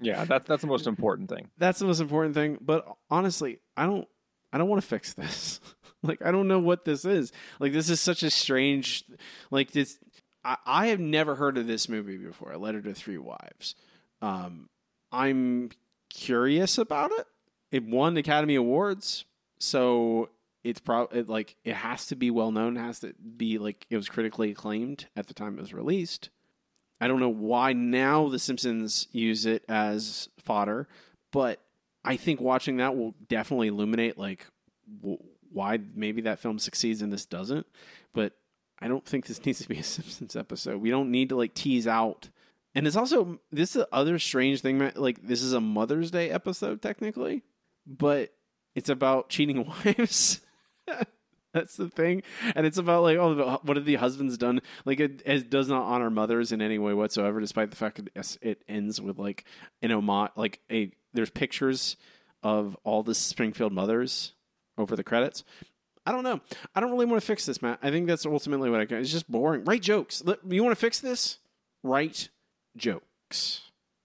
Yeah, that's that's the most important thing. That's the most important thing. But honestly, I don't I don't want to fix this. *laughs* like I don't know what this is. Like this is such a strange like this I, I have never heard of this movie before, A Letter to Three Wives. Um I'm curious about it. It won Academy Awards, so it's probably it, like it has to be well known, has to be like it was critically acclaimed at the time it was released. I don't know why now the Simpsons use it as fodder, but I think watching that will definitely illuminate like w- why maybe that film succeeds and this doesn't. But I don't think this *laughs* needs to be a Simpsons episode. We don't need to like tease out. And it's also this is the other strange thing. Like this is a Mother's Day episode technically, but it's about cheating *laughs* wives. That's the thing, and it's about like, oh, what have the husbands done? Like, it, it does not honor mothers in any way whatsoever, despite the fact that it ends with like an homage, like a there's pictures of all the Springfield mothers over the credits. I don't know. I don't really want to fix this, Matt. I think that's ultimately what I can. It's just boring. Write jokes. You want to fix this? Write jokes.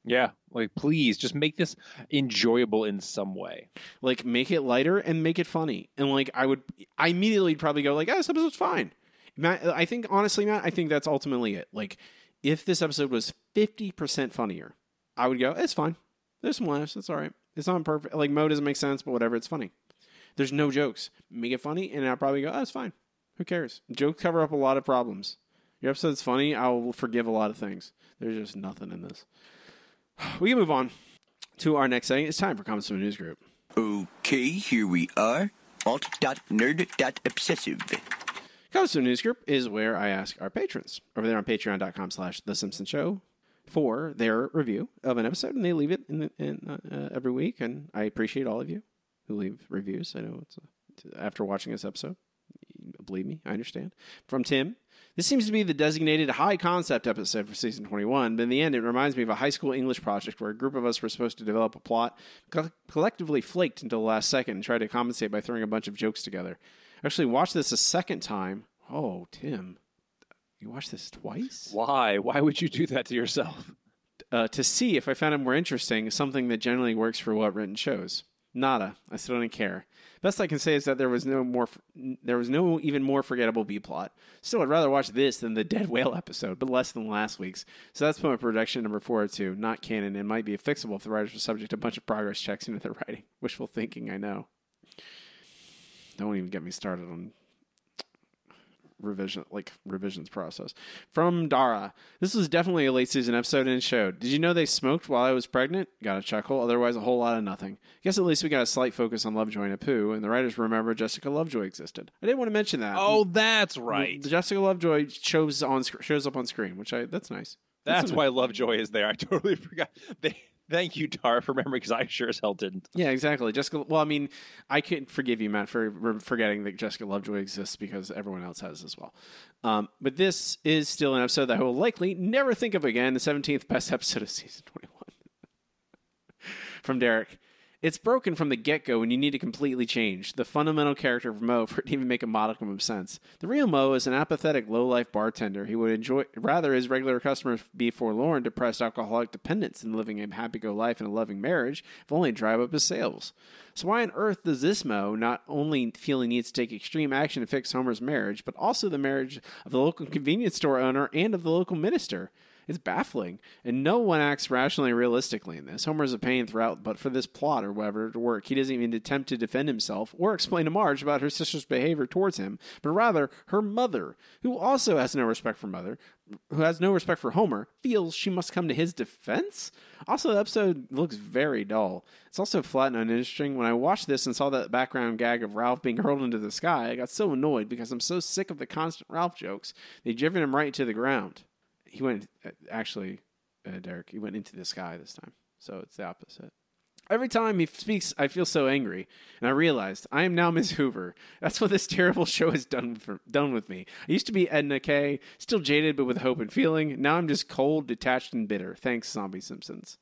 Yeah, like please just make this enjoyable in some way. Like make it lighter and make it funny. And like I would I immediately probably go like, "Oh, this episode's fine." Matt, I think honestly, Matt, I think that's ultimately it. Like if this episode was 50% funnier, I would go, "It's fine. There's some laughs. It's all right. It's not perfect. Like Moe doesn't make sense, but whatever, it's funny." There's no jokes. Make it funny and I'll probably go, "Oh, it's fine. Who cares?" Jokes cover up a lot of problems. Your episode's funny, I will forgive a lot of things. There's just nothing in this. *sighs* We can move on to our next segment. It's time for Comments from the News Group. Okay, here we are. Alt.nerd.obsessive. Comments from the News Group is where I ask our patrons over there on patreon.com slash The Simpson Show for their review of an episode, and they leave it in, in uh, every week, and I appreciate all of you who leave reviews. I know it's a, after watching this episode. Believe me, I understand. From Tim, this seems to be the designated high concept episode for season 21, but in the end, it reminds me of a high school English project where a group of us were supposed to develop a plot, co- collectively flaked until the last second, and tried to compensate by throwing a bunch of jokes together. Actually, watch this a second time. Oh, Tim, you watched this twice? Why? Why would you do that to yourself? Uh, to see if I found it more interesting, something that generally works for what written shows. Nada. I still didn't care. Best I can say is that there was no more, there was no even more forgettable B plot. Still, I'd rather watch this than the *laughs* dead whale episode, but less than last week's. So that's my prediction number four or two. Not canon and might be fixable if the writers were subject to a bunch of progress checks into their *laughs* writing. Wishful thinking, I know. Don't even get me started on revision like revisions process. From dara this was definitely a late season episode and it showed. Did you know they smoked while i was pregnant? Got a chuckle. Otherwise a whole lot of nothing. Guess at least we got a slight focus on lovejoy and apu and the writers remember jessica lovejoy existed. I didn't want to mention that. Oh, that's right. jessica lovejoy shows on shows up on screen which i that's nice. That's a- why Lovejoy is there. I totally forgot. They, thank you, Tara, for remembering because I sure as hell didn't. Yeah, exactly. Jessica. Well, I mean, I could forgive you, Matt, for for forgetting that Jessica Lovejoy exists because everyone else has as well. Um, but this is still an episode that I will likely never think of again. The seventeenth best episode of season twenty-one. *laughs* From Derek. It's broken from the get go and you need to completely change the fundamental character of Moe for it to even make a modicum of sense. The real Moe is an apathetic, low life bartender. He would enjoy rather his regular customers be forlorn, depressed, alcoholic dependents than living a happy go life and a loving marriage, if only to drive up his sales. So why on earth does this Moe not only feel he needs to take extreme action to fix Homer's marriage, but also the marriage of the local convenience store owner and of the local minister? It's baffling, and no one acts rationally realistically in this. Homer's a pain throughout, but for this plot or whatever to work, he doesn't even attempt to defend himself or explain to Marge about her sister's behavior towards him, but rather her mother, who also has no respect for mother, who has no respect for Homer, feels she must come to his defense. Also, the episode looks very dull. It's also flat and uninteresting. When I watched this and saw that background gag of Ralph being hurled into the sky, I got so annoyed because I'm so sick of the constant Ralph jokes. They've driven him right to the ground he went uh, actually uh, Derek he went into the sky this time. So it's the opposite. Every time he speaks I feel so angry. And I realized I am now Miss Hoover. That's what this *laughs* terrible show has done for done with me. I used to be Edna Kay still jaded but with hope and feeling. Now I'm just cold detached and bitter. Thanks Zombie Simpsons.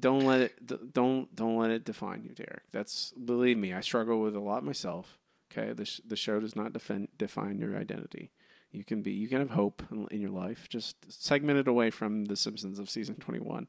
Don't let it don't don't let it define you Derek. That's believe me I struggle with a lot myself okay? The, the show does not defend define your identity you can be you can have hope in, in your life. Just segment it away from the Simpsons of season twenty one.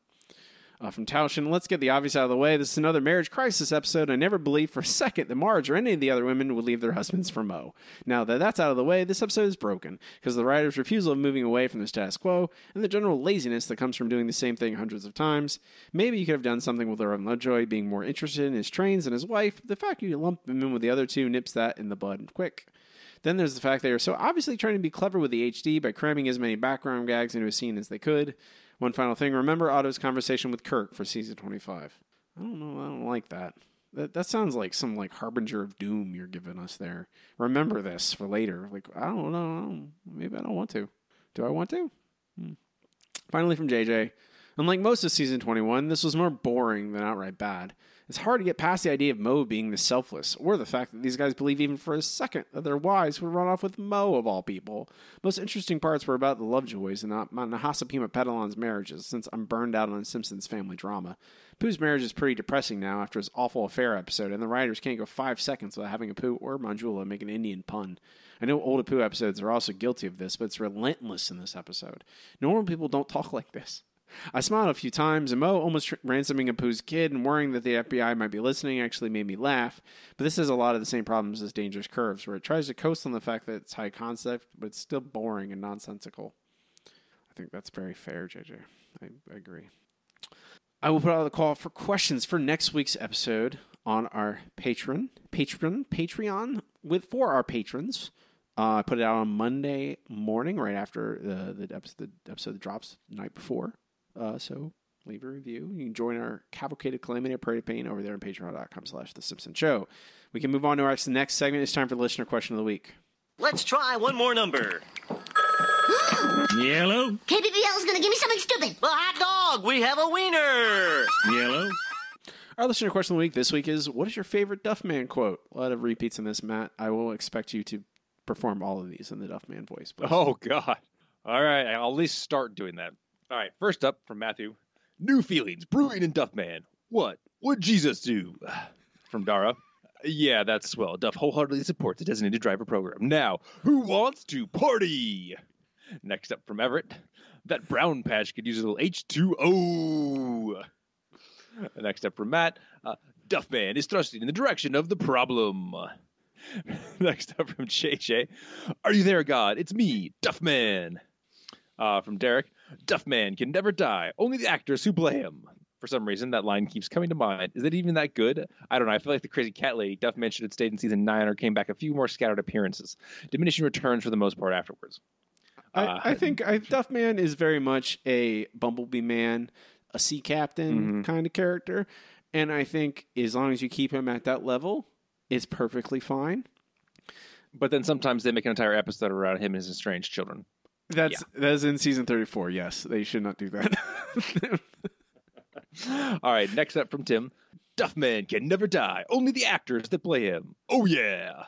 Uh, from Taushin, let's get the obvious out of the way. This is another marriage crisis episode. I never believed for a second that Marge or any of the other women would leave their husbands for Moe. Now that that's out of the way, this episode is broken because the writer's refusal of moving away from the status quo and the general laziness that comes from doing the same thing hundreds of times. Maybe you could have done something with Reverend Lovejoy being more interested in his trains than his wife. The fact you lump him in with the other two nips that in the bud quick. Then there's the fact they are so obviously trying to be clever with the HD by cramming as many background gags into a scene as they could. One final thing remember Otto's conversation with Kirk for season 25. I don't know, I don't like that. That, that sounds like some like harbinger of doom you're giving us there. Remember this for later. Like, I don't know. I don't, maybe I don't want to. Do I want to? Hmm. Finally, from JJ. Unlike most of season 21, this was more boring than outright bad. It's hard to get past the idea of Moe being the selfless, or the fact that these guys believe even for a second that their wives would run off with Moe of all people. Most interesting parts were about the Lovejoys and Nahasapeemapetilon's marriages, since I'm burned out on Simpsons family drama. Apu's marriage is pretty depressing now after his awful affair episode, and the writers can't go five seconds without having a Pooh or Manjula make an Indian pun. I know old Apu episodes are also guilty of this, but it's relentless in this episode. Normal people don't talk like this. I smiled a few times, and Moe almost ransoming Apu's kid and worrying that the FBI might be listening actually made me laugh. But this has a lot of the same problems as Dangerous Curves, where it tries to coast on the fact that it's high concept, but it's still boring and nonsensical. I think that's very fair, JJ. I, I agree. I will put out the call for questions for next week's episode on our patron, patron, Patreon with for our patrons. Uh, I put it out on Monday morning, right after the the episode, the episode drops the night before. Uh, so leave a review. You can join our cavalcade of calamity of parade of pain over there on patreon.com slash the Simpson Show. We can move on to our next segment. It's time for the listener question of the week. Let's try one more number. *gasps* Yellow. KBBL is gonna give me something stupid. Well, hot dog. We have a wiener. Yellow. Our listener question of the week this week is What is your favorite Duffman quote? A lot of repeats in this, Matt. I will expect you to perform all of these in the Duffman voice. please. Oh God! All right, I'll at least start doing that. All right, first up from Matthew, new feelings brewing in Duffman. What would Jesus do? *sighs* From Dara, yeah, that's swell. Duff wholeheartedly supports the designated driver program. Now, who wants to party? Next up from Everett, that brown patch could use a little H2O. Next up from Matt, uh, Duffman is thrusting in the direction of the problem. *laughs* Next up from JJ, Are you there, God? It's me, Duffman. Uh, from Derek, Duffman can never die. Only the actors who play him. For some reason, that line keeps coming to mind. Is it even that good? I don't know. I feel like the crazy cat lady, Duffman, should have stayed in season nine or came back a few more scattered appearances. Diminishing returns for the most part afterwards. I, Uh, I think I, Duffman is very much a Bumblebee man, a sea captain Mm-hmm. kind of character, and I think as long as you keep him at that level, it's perfectly fine. But then sometimes they make an entire episode around him and his estranged children. That's that is in season thirty four. Yes, they should not do that. *laughs* All right, next up from Tim. Duffman can never die. Only the actors that play him. Oh, yeah.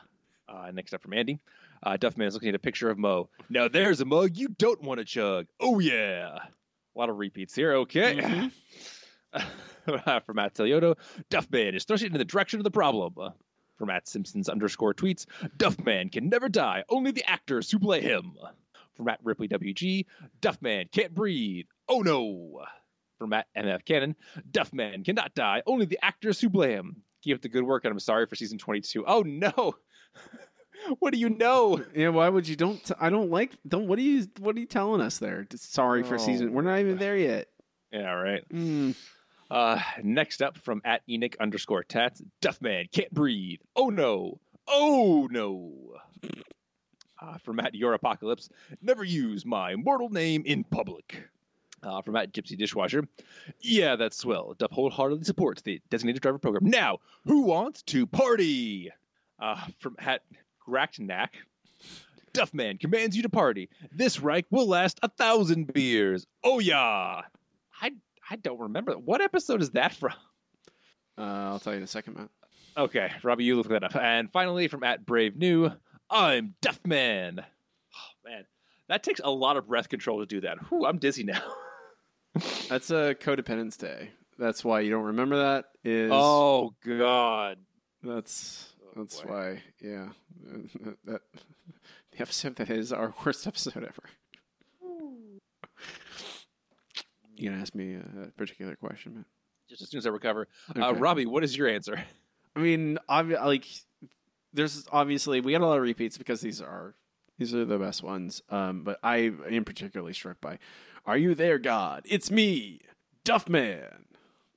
Uh, next up from Andy. Uh, Duffman is looking at a picture of Moe. Now there's a mug you don't want to chug. Oh, yeah. A lot of repeats here. Okay. *laughs* from Matt Telioto. Duffman is thrusting in the direction of the problem. Uh, from Matt Simpsons underscore tweets. Duffman can never die. Only the actors who play him. From Matt Ripley WG. Duffman can't breathe. Oh, no from Matt MF Cannon. Duffman cannot die. Only the actors who blame him. Keep up the good work, and I'm sorry for season 22. Oh no! *laughs* what do you know? yeah, why would you don't? I don't like. Don't. What are you? What are you telling us there? Sorry for Oh. season. We're not even there yet. Yeah, right. Mm. Uh, next up from at Enoch underscore Tats. Duffman can't breathe. Oh no! Oh no! Uh, from Matt Your Apocalypse. Never use my mortal name in public. Uh, from Matt Gypsy Dishwasher. Yeah, that's swell. Duff wholeheartedly supports the designated driver program. Now, who wants to party? Uh, from at Gracknack. Duffman commands you to party. This Reich will last a thousand beers. Oh yeah. I I don't remember what episode is that from. Uh, I'll tell you in a second, Matt. Okay, Robbie, you look that up. And finally, from at Brave New, I'm Duffman. Oh man, that takes a lot of breath control to do that. Whew, I'm dizzy now. *laughs* That's a Co-Dependents' Day. That's why you don't remember that. Is Oh God. That's that's why. Yeah, *laughs* that the episode that is our worst episode ever. You gonna ask me a particular question, man? Just as soon as I recover, uh, Robbie, what is your answer? I mean, obvi- like, there's obviously we got a lot of repeats because these are these are the best ones. Um, but I am particularly struck by, "Are you there, God? It's me, Duffman."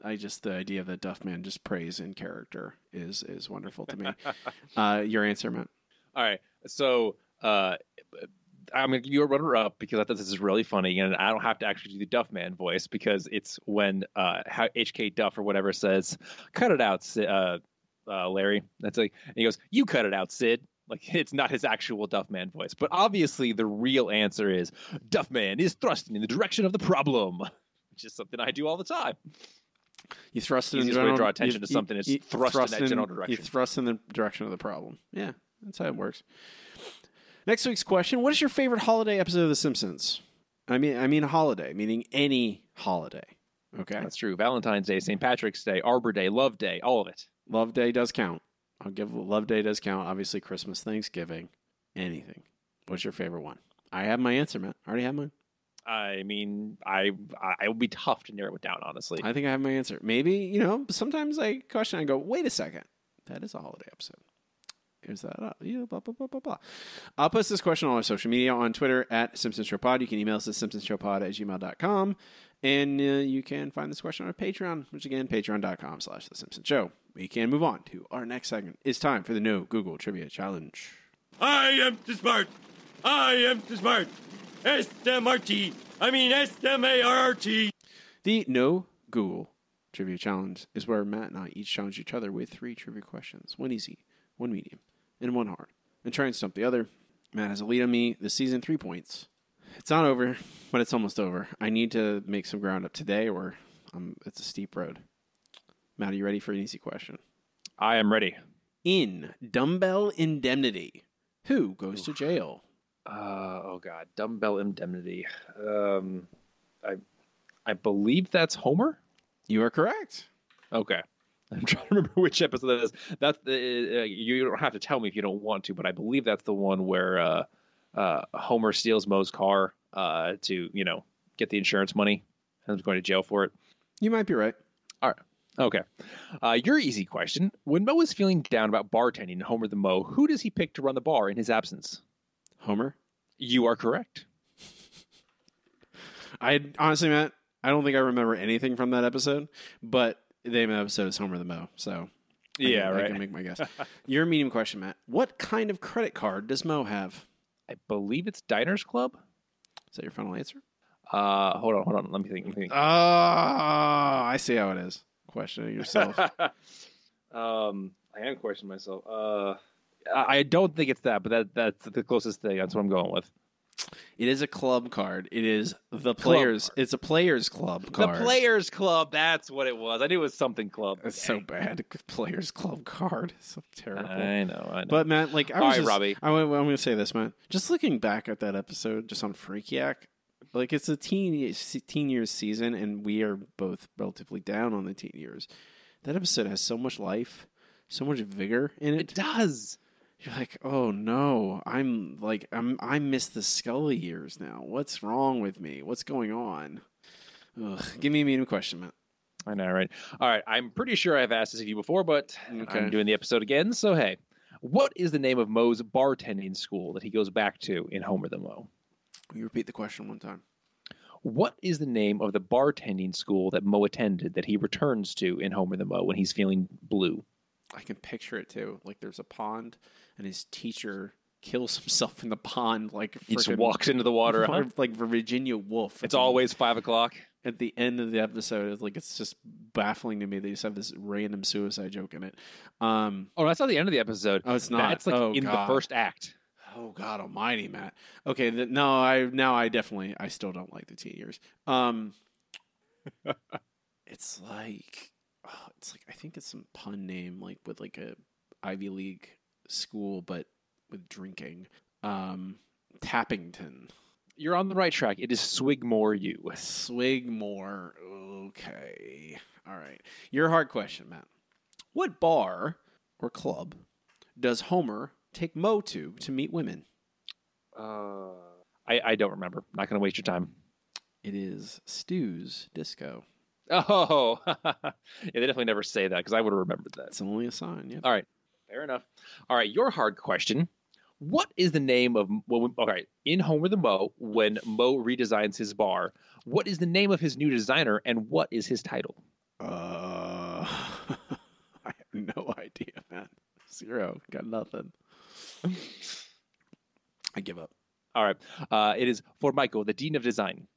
I just the idea that Duffman just prays in character is is wonderful to me. *laughs* uh, your answer, Matt? All right, so uh, I'm gonna give you a runner up because I thought this is really funny, and I don't have to actually do the Duffman voice because it's when uh, how HK Duff or whatever says, "Cut it out, uh, uh, Larry." That's like, and he goes, "You cut it out, Sid." Like *laughs* it's not his actual Duffman voice, but obviously the real answer is Duffman is thrusting in the direction of the problem, *laughs* which is something I do all the time. You thrust in the way to draw attention you- to something is you thrust in that general direction. You thrust in the direction of the problem. Yeah, that's how it works. Next week's question: What is your favorite holiday episode of The Simpsons? I mean, I mean a holiday, meaning any holiday. Okay, That's true. Valentine's Day, St. Patrick's Day, Arbor Day, Love Day, all of it. Love Day does count. I'll give Love Day does count. Obviously, Christmas, Thanksgiving, anything. What's your favorite one? I have my answer, Matt. I already have mine. I mean, I I would be tough to narrow it down, honestly. I think I have my answer. Maybe you know. Sometimes I question. I go, wait a second. That is a holiday episode. Is that uh, yeah? Blah blah blah blah blah. I'll post this question on our social media on Twitter at Simpsons Show Pod. You can email us at simpsonsshowpod at gmail.com. And uh, you can find this question on our Patreon, which again, patreon.com slash The Simpsons Show. We can move on to our next segment. It's time for the No Google Trivia Challenge. I am too smart. I am too smart. S-M-R-T. I mean S-M-A-R-R-T. The No Google Trivia Challenge is where Matt and I each challenge each other with three trivia questions one easy, one medium, and one hard, and try and stump the other. Matt has a lead on me this season, three points. It's not over, but it's almost over. I need to make some ground up today, or um, it's a steep road. Matt, are you ready for an easy question? I am ready. In Dumbbell Indemnity, who goes to jail? Uh, oh God, dumbbell indemnity. Um, I I believe that's Homer. You are correct. Okay. *laughs* I'm trying to remember which episode that is. That's the, uh, you don't have to tell me if you don't want to, but I believe that's the one where uh, uh, Homer steals Moe's car uh, to you know get the insurance money and is going to jail for it. You might be right. All right. Okay. Uh, your easy question. When Moe is feeling down about bartending in Homer the Moe, who does he pick to run the bar in his absence? Homer. You are correct. I honestly, Matt, I don't think I remember anything from that episode, but the name of the episode is Homer the Moe, so I Yeah, can, I can make my guess. *laughs* Your medium question, Matt. What kind of credit card does Moe have? I believe it's Diners Club. Is that your final answer? Uh, hold on, hold on. Let me think. Let me think. Oh, I see how it is. Questioning yourself. *laughs* um, I am questioning myself. Uh, I I don't think it's that, but that that's the closest thing. That's what I'm going with. it is a club card. It is the players. It's a players club card. The Players Club. That's what it was. I knew it was something club. It's so bad. *laughs* Players club card. *laughs* So terrible. I know. I know. But man, like I was right, just, Robbie. I, am going to say this, man. Just looking back at that episode, just on Freakiac, like it's a teen teen years season, and we are both relatively down on the teen years. That episode has so much life, so much vigor in it. It does. You're like, oh no, I'm like, I'm I miss the Scully years now. What's wrong with me? What's going on? Ugh. Give me a medium question, Matt. I know, right? All right. I'm pretty sure I've asked this of you before, but Okay. I'm doing the episode again. So hey, what is the name of Moe's bartending school that he goes back to in Homer the Moe? You repeat the question one time? What is the name of the bartending school that Moe attended that he returns to in Homer the Moe when he's feeling blue? I can picture it too. Like there's a pond, and his teacher kills *laughs* himself in the pond. Like He just walks into the water, *laughs* huh? like Virginia Woolf. It's always five o'clock. at the end of the episode. It's like it's just baffling to me. They just have this random suicide joke in it. Um, Oh, that's not the end of the episode. oh, it's not. That's like oh, in God. the first act. Oh God Almighty, Matt. Okay, th- no, I now I definitely I still don't like the teen years. Um, *laughs* it's like oh, it's like I think it's some pun name like with like a Ivy League school, but with drinking. Um, Tappington, You're on the right track. It is Swigmore U. Swigmore. Okay, all right. Your hard question, Matt. What bar or club does Homer take Moe to to meet women? Uh, I, I don't remember. Not going to waste your time. It is Stu's Disco. *laughs* Oh, *laughs* yeah, they definitely never say that because I would have remembered that. It's only a sign. Yeah. All right, fair enough. All right, your hard question. What is the name of well, all right in Homer the Moe when Moe redesigns his bar? What is the name of his new designer and what is his title? Uh, *laughs* I have no idea, man. Zero. Got nothing. I give up. All right, uh, it is for Michael, the dean of design.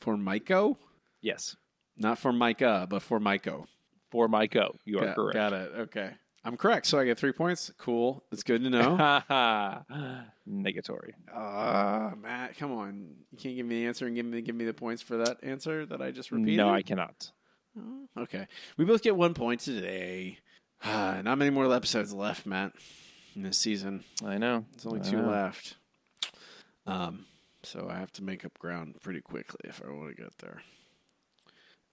For Maiko? Yes, Not for Micah, but for Maiko. for Michael. You are got, correct. Got it. Okay. I'm correct. So I get three points. Cool. That's good to know. *laughs* Negatory. uh, Matt, come on. You can't give me the answer and give me give me the points for that answer that I just repeated. No, I cannot. Oh, okay. We both get one point today. *sighs* Not many more episodes left, Matt, in this season. I know. There's only I two know. left. Um, so I have to make up ground pretty quickly if I want to get there.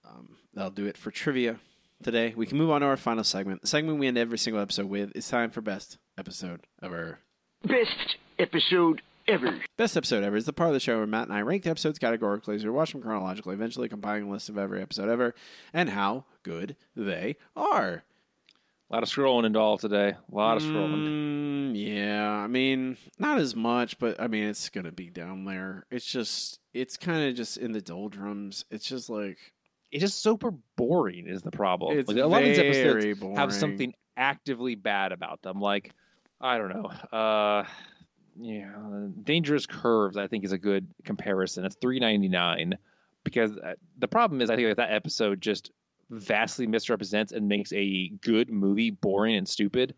Um, that'll do it for trivia today. We can move on to our final segment. The segment we end every single episode with. It's time for best episode ever. Best episode ever. Best episode ever is the part of the show where Matt and I rank the episodes categorically as we watch them chronologically, eventually compiling a list of every episode ever and how good they are. A lot of scrolling all today. A lot of scrolling. Mm, yeah, I mean, not as much, but I mean, it's gonna be down there. It's just, it's kind of just in the doldrums. It's just like It's just super boring. Is the problem? It's like, a lot of these very episodes have something actively bad about them. Like I don't know. Uh, yeah, Dangerous Curves. I think is a good comparison. It's three ninety nine because uh, the problem is I think that, that episode just vastly misrepresents and makes a good movie boring and stupid.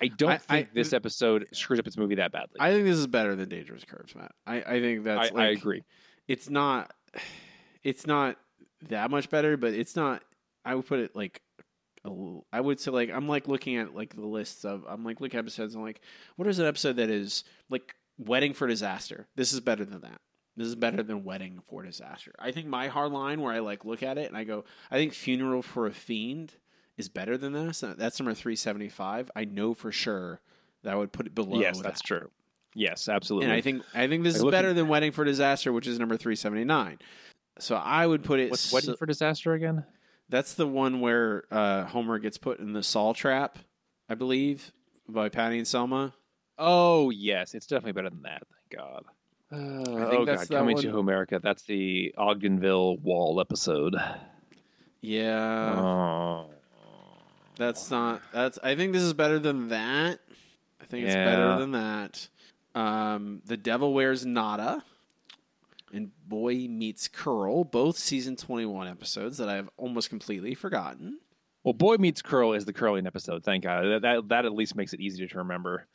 I don't I- think I- this uh, episode screws up its movie that badly. I think this is better than Dangerous Curves, Matt. I, I think that's. I- I agree. It's not. *sighs* It's not that much better, but it's not. I would put it like. I would say like I'm like looking at like the lists of I'm like looking at episodes. and I'm like, what is an episode that is like Wedding for Disaster? This is better than that. This is better than Wedding for Disaster. I think my hard line where I like look at it and I go, I think Funeral for a Fiend is better than this. That's number three seventy five. I know for sure that I would put it below. yes, that. that's true. Yes, absolutely. And I think I think this Like, is better than Wedding for Disaster, which is number three seventy nine. So I would put it. What's so- Wedding for Disaster again? That's the one where uh, Homer gets put in the Saul trap, I believe, by Patty and Selma. Oh yes, it's definitely better than that. Thank God. Uh, think oh that's God, coming one. to America. That's the Ogdenville Wall episode. Yeah. Oh. That's not. That's. I think this is better than that. I think it's Yeah. better than that. Um, the Devil Wears Nada and Boy Meets Curl, both season twenty-one episodes that I've almost completely forgotten. Well, Boy Meets Curl is the curling episode. Thank God. That that, that at least makes it easier to remember.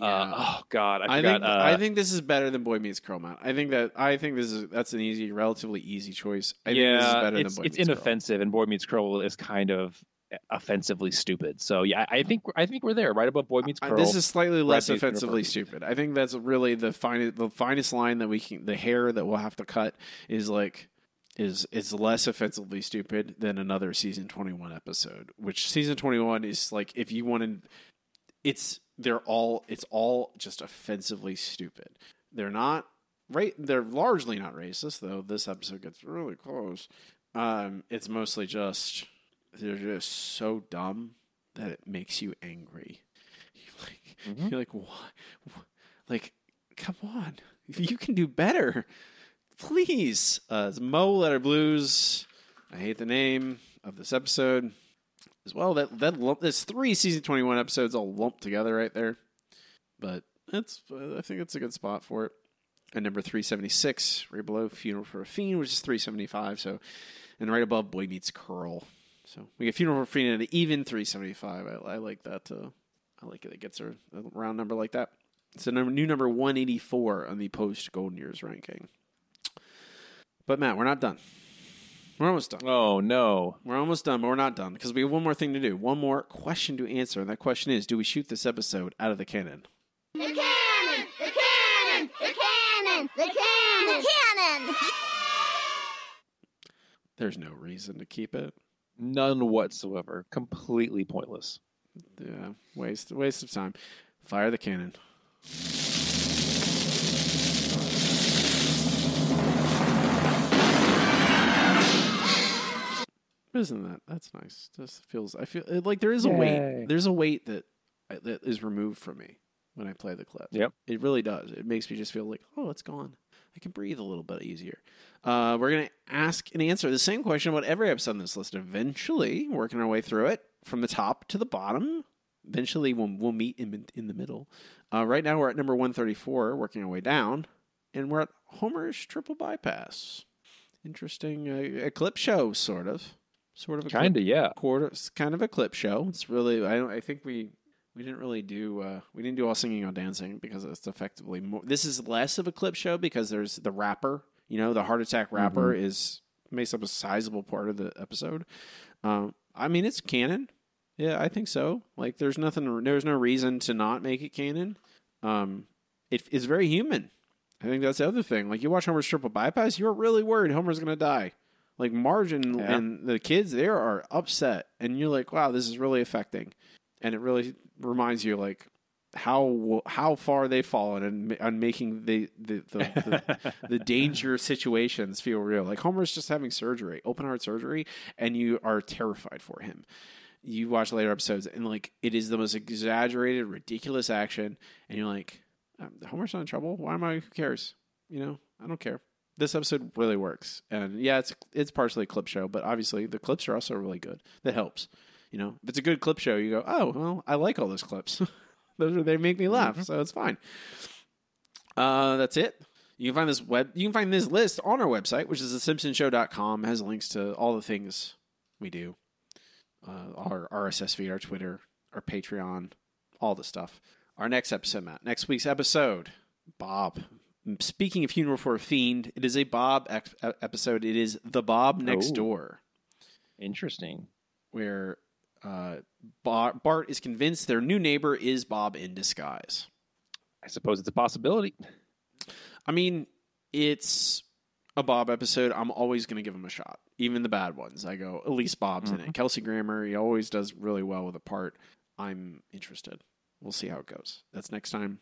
Uh, oh God, I I, forgot. think uh, I think this is better than Boy Meets Curl, man. I think that I think this is that's an easy, relatively easy choice. I yeah, think this is better it's, than Boy it's Meets inoffensive, and Boy Meets Curl is kind of offensively stupid. So yeah, I think I think we're there, right above Boy Meets Curl. This is slightly less offensively stupid. I think that's really the finest the finest line that we can the hair that we'll have to cut is like is is less offensively stupid than another season 21 episode, which season 21 is like if you wanted it's they're all it's all just offensively stupid. They're not right they're largely not racist though. This episode gets really close. Um it's mostly just they're just so dumb that it makes you angry. *laughs* You're like, you're like, why? wh- Like, come on, *laughs* you can do better, please. Uh, it's Moe Letter Blues. I hate the name of this episode as well. That that lump, three season twenty one episodes all lumped together right there, but that's I think it's a good spot for it. And number three seventy six, right below Funeral for a Fiend, which is three seventy five. So, and right above Boy Meets Curl. So we get Funeral for a Fiend at an even three seventy five. I, I like that. Uh, I like it. It gets a, a round number like that. It's a number, new number 184 on the post Golden Years ranking. But Matt, we're not done. We're almost done. Oh no, We're almost done, but we're not done because we have one more thing to do. One more question to answer, and that question is: Do we shoot this episode out of the cannon? The cannon! The cannon! The cannon! The cannon! The cannon! There's no reason to keep it. none whatsoever. Completely pointless. Yeah, waste waste of time. Fire the cannon. Isn't that that's nice? Just feels I feel like there is a Yay. weight. There's a weight that that is removed from me when I play the clip. Yep. It really does. It makes me just feel like, oh, it's gone. I can breathe a little bit easier. Uh, we're gonna ask and answer the same question about every episode on this list. Eventually, working our way through it from the top to the bottom. Eventually, we'll we'll meet in in the middle. Uh, right now, we're at number one thirty four, working our way down, and we're at Homer's triple bypass. Interesting, uh, a clip show, sort of, sort of, a Kinda, yeah. quarter, kind of a clip show. It's really, I don't, I think we we didn't really do uh, we didn't do all singing or dancing because it's effectively more. This is less of a clip show because there's the rapper. You know, the heart attack rapper Mhm. is makes up a sizable part of the episode. Um, I mean, it's canon. Yeah, I think so. Like, there's nothing. There's no reason to not make it canon. Um, it is very human. I think that's the other thing. Like, you watch Homer's triple bypass, you're really worried Homer's going to die. Like Marge and, Yeah. and the kids there are upset, and you're like, wow, this is really affecting, and it really reminds you like how how far they've fallen and on making the the the, *laughs* the, the danger situations feel real. Like Homer's just having surgery, open heart surgery, and you are terrified for him. You watch later episodes, and like it is the most exaggerated, ridiculous action, and you're like, um, Homer's not in trouble. Why am I? Who cares? You know, I don't care. This episode really works, and yeah, it's it's partially a clip show, but obviously the clips are also really good. That helps. You know, if it's a good clip show, you go, oh well, I like all those clips. *laughs* those are they make me laugh, so it's fine. Uh, that's it. You can find this web. You can find this list on our website, which is thesimpsonshow.com. It has links to all the things we do, uh, our RSS feed, our Twitter, our Patreon, all the stuff. Our next episode, Matt. Next week's episode, Bob. Speaking of funeral for a fiend, it is a Bob episode. It is the Bob next Oh. door Interesting. where uh, Bar- Bart is convinced their new neighbor is Bob in disguise. I suppose it's a possibility. I mean, it's a Bob episode. I'm always going to give him a shot, even the bad ones. I go, at least Bob's in Mhm. it. Kelsey Grammer, he always does really well with a part. I'm interested. We'll see how it goes. That's next time.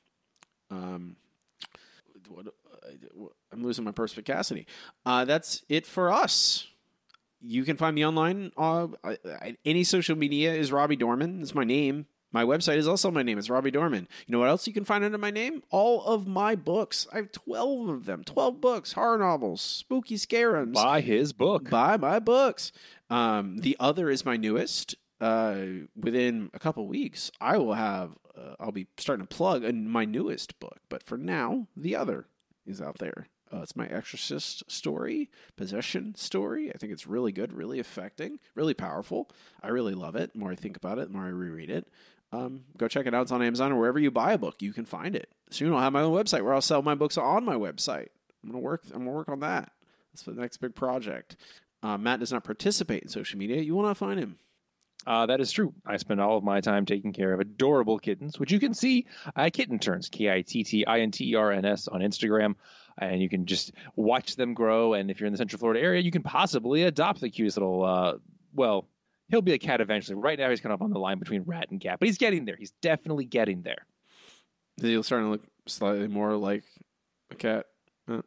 Um, what, uh, I'm losing my perspicacity. Uh, that's it for us. you can find me online. Uh, I, I, any social media is Robbie Dorman. It's my name. My website is also my name. It's Robbie Dorman. You know what else you can find under my name? All of my books. I have 12 of them. 12 books, horror novels, spooky scarums. Buy his book. Buy my books. Um, the other is my newest. Uh, within a couple weeks, I will have, uh, I'll be starting to plug in my newest book. But for now, the other is out there. Uh, it's my Exorcist story, possession story. I think it's really good, really affecting, really powerful. I really love it. The more I think about it, the more I reread it. Um, go check it out. It's on Amazon or wherever you buy a book. You can find it. Soon I'll have my own website where I'll sell my books on my website. I'm gonna work. I'm gonna work on that. That's the next big project. Uh, Matt does not participate in social media. You will not find him. Uh, that is true. I spend all of my time taking care of adorable kittens, which you can see at Kitten Turns, K I T T I N T E R N S on Instagram. And you can just watch them grow. And if you're in the Central Florida area, you can possibly adopt the cutest little, uh, well, he'll be a cat eventually. Right now, he's kind of on the line between rat and cat, but he's getting there. He's definitely getting there. He's starting to look slightly more like a cat. Uh,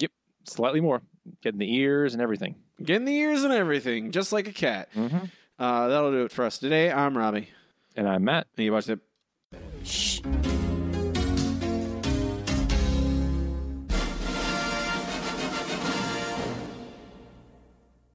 Yep, slightly more. Getting the ears and everything. getting the ears and everything, just like a cat. Mm-hmm. Uh, that'll do it for us today. I'm Robbie. And I'm Matt. And you watched it. Shh.